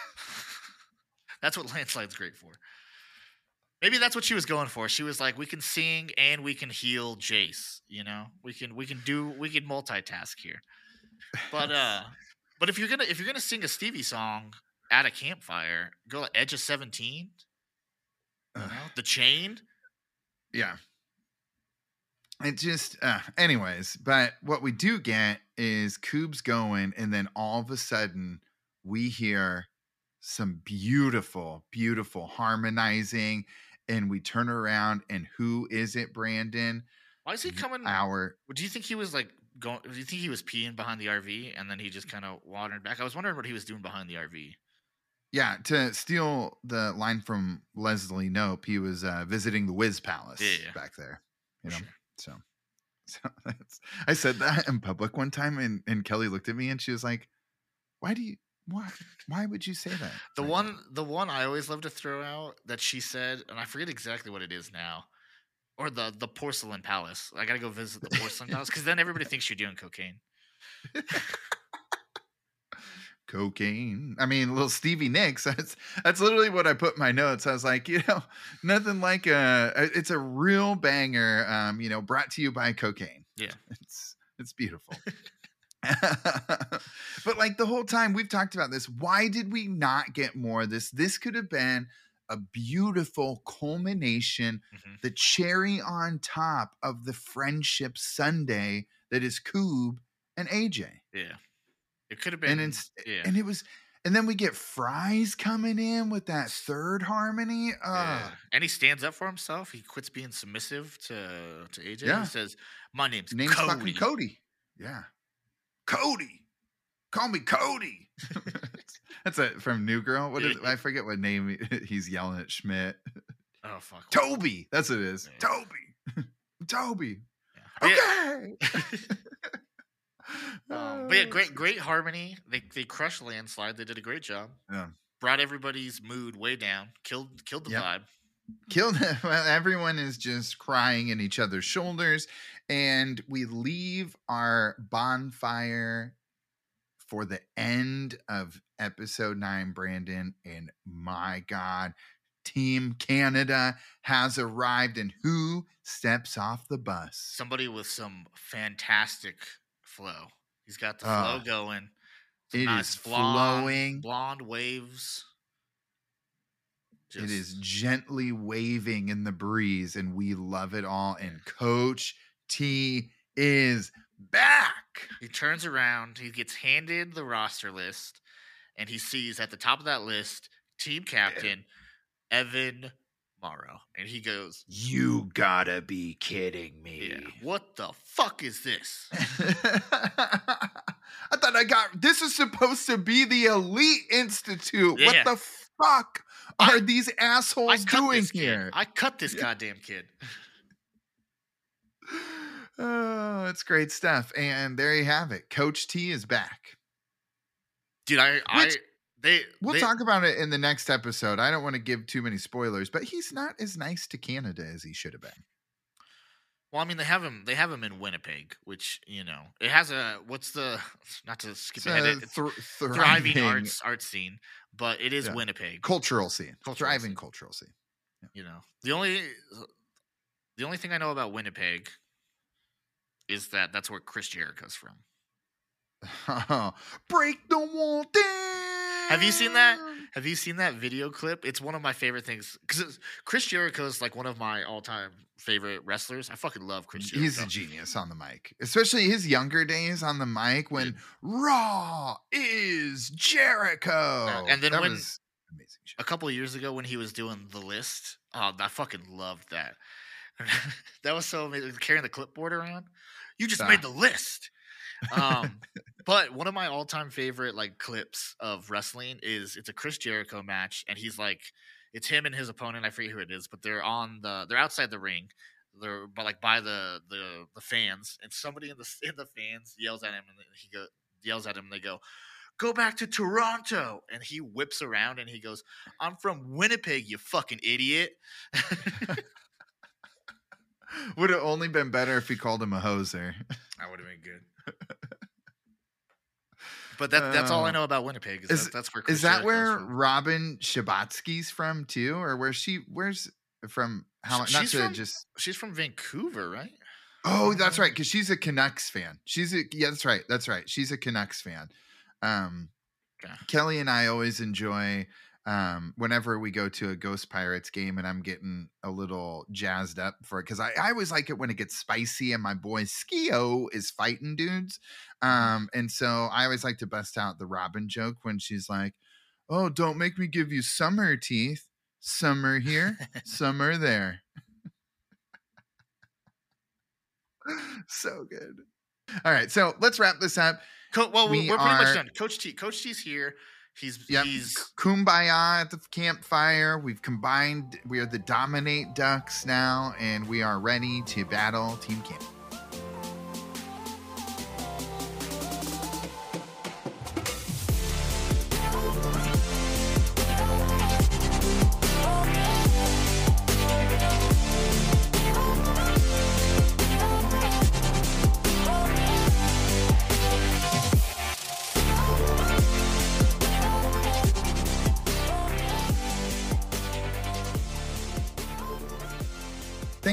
that's what landslide's great for. Maybe that's what she was going for. She was like, we can sing and we can heal Jace. You know, we can we can do we can multitask here. But uh, but if you're gonna if you're gonna sing a Stevie song at a campfire, go like Edge of Seventeen. You know, the chain. Yeah. It just, uh, anyways, but what we do get is Koob's going, and then all of a sudden we hear some beautiful, beautiful harmonizing, and we turn around, and who is it, Brandon? Why is he coming? Our Do you think he was like going? Do you think he was peeing behind the RV and then he just kind of wandered back? I was wondering what he was doing behind the RV. Yeah, to steal the line from Leslie Nope, he was uh, visiting the Wiz Palace Yeah. back there. You know, sure. so so that's I said that in public one time, and and Kelly looked at me and she was like, "Why do you why why would you say that?" The Like, one, the one I always love to throw out that she said, and I forget exactly what it is now, or the the porcelain palace. I gotta go visit the porcelain palace because then everybody thinks you're doing cocaine. cocaine. I mean, little Stevie Nicks. That's that's literally what I put in my notes. I was like, you know, nothing like a. It's a real banger. Um, you know, brought to you by cocaine. Yeah. it's it's beautiful. but like the whole time we've talked about this, why did we not get more of this? This could have been a beautiful culmination, Mhm. the cherry on top of the friendship sundae that is Koob and AJ. Yeah, it could have been. And it's yeah, and it was and then we get fries coming in with that third harmony. Uh yeah. and he stands up for himself. He quits being submissive to to AJ. Yeah. He says, "My name's name's Cody." fucking Cody. Yeah. Cody. Call me Cody. That's it from New Girl. What is I forget what name he's yelling at Schmidt. Oh fuck. Toby. That's what it is. Yeah. Toby. Toby. Okay. Um, but yeah, great, great harmony. They they crushed landslide. They did a great job. Yeah. Brought everybody's mood way down. Killed killed the Yep. vibe. killed well, everyone is just crying in each other's shoulders and we leave our bonfire for the end of episode 9 brandon and my god team canada has arrived and who steps off the bus Somebody with some fantastic flow. He's got the Ah. flow going. Some It nice is blonde, flowing. Blonde waves. it is gently waving in the breeze and we love it all and coach t is back He turns around. He gets handed the roster list, and he sees at the top of that list team captain Evan Morrow, and he goes, You gotta be kidding me. "Yeah, what the fuck is this?" I thought I got this is supposed to be the Elite Institute. Yeah. What the fuck I- are these assholes doing here? I cut this Yeah. goddamn kid. Oh, it's great stuff. And there you have it. Coach T is back. Dude, I, I, Which- they, We'll they- talk about it in the next episode. I don't want to give too many spoilers, but he's not as nice to Canada as he should have been. Well, I mean, they have him. They have him in Winnipeg, which you know, it has a what's the not to skip It's ahead. a it- It's thr- thriving thriving arts art scene, but it is Yeah. Winnipeg. cultural scene. Cultural thriving scene. cultural scene. You know, the only the only thing I know about Winnipeg is that that's where Chris Jericho's from. Break the wall down. Have you seen that? Have you seen that video clip? It's one of my favorite things because Chris Jericho is like one of my all-time favorite wrestlers. I fucking love Chris Jericho. He's a genius on the mic, especially his younger days on the mic when Raw is Jericho. and then that when- was amazing. Shit. a couple of years ago when he was doing the list. Oh, I fucking loved that. that was so amazing. Carrying the clipboard around. You just Ah. made the list. Um, but one of my all-time favorite like clips of wrestling is it's a Chris Jericho match, and he's like, it's him and his opponent. I forget who it is, but they're on the they're outside the ring. They're but like by the the the fans, and somebody in the in the fans yells at him, and he go yells at him. and They go, "Go back to Toronto!" And he whips around and he goes, "I'm from Winnipeg, you fucking idiot." Would have only been better if he called him a hoser. That would have been good. But that, that's all I Uh, know about Winnipeg. Is, is- that, that's where Chris Is that Jericho's where. Robin Scherbatsky's from too, or where she? Where's from? How? Sh- Not she's to from- just. she's from Vancouver, right? Oh, that's right, because she's a Canucks fan. She's a yeah, that's right, that's right. She's a Canucks fan. Um, Okay. Kelly and I always enjoy um, whenever we go to a Ghost Pirates game, and I'm getting a little jazzed up for it because I, I always like it when it gets spicy, and my boy Skio is fighting dudes, um, and so I always like to bust out the Robin joke when she's like, "Oh, don't make me give you summer teeth, summer here, summer there." so good. All right, so let's wrap this up. Co- well, We we're pretty are- much done. Coach T, Coach T's here. He's Yep. he's Kumbaya at the campfire. We've combined. We are the Dominate Ducks now, and we are ready to battle Team Canada.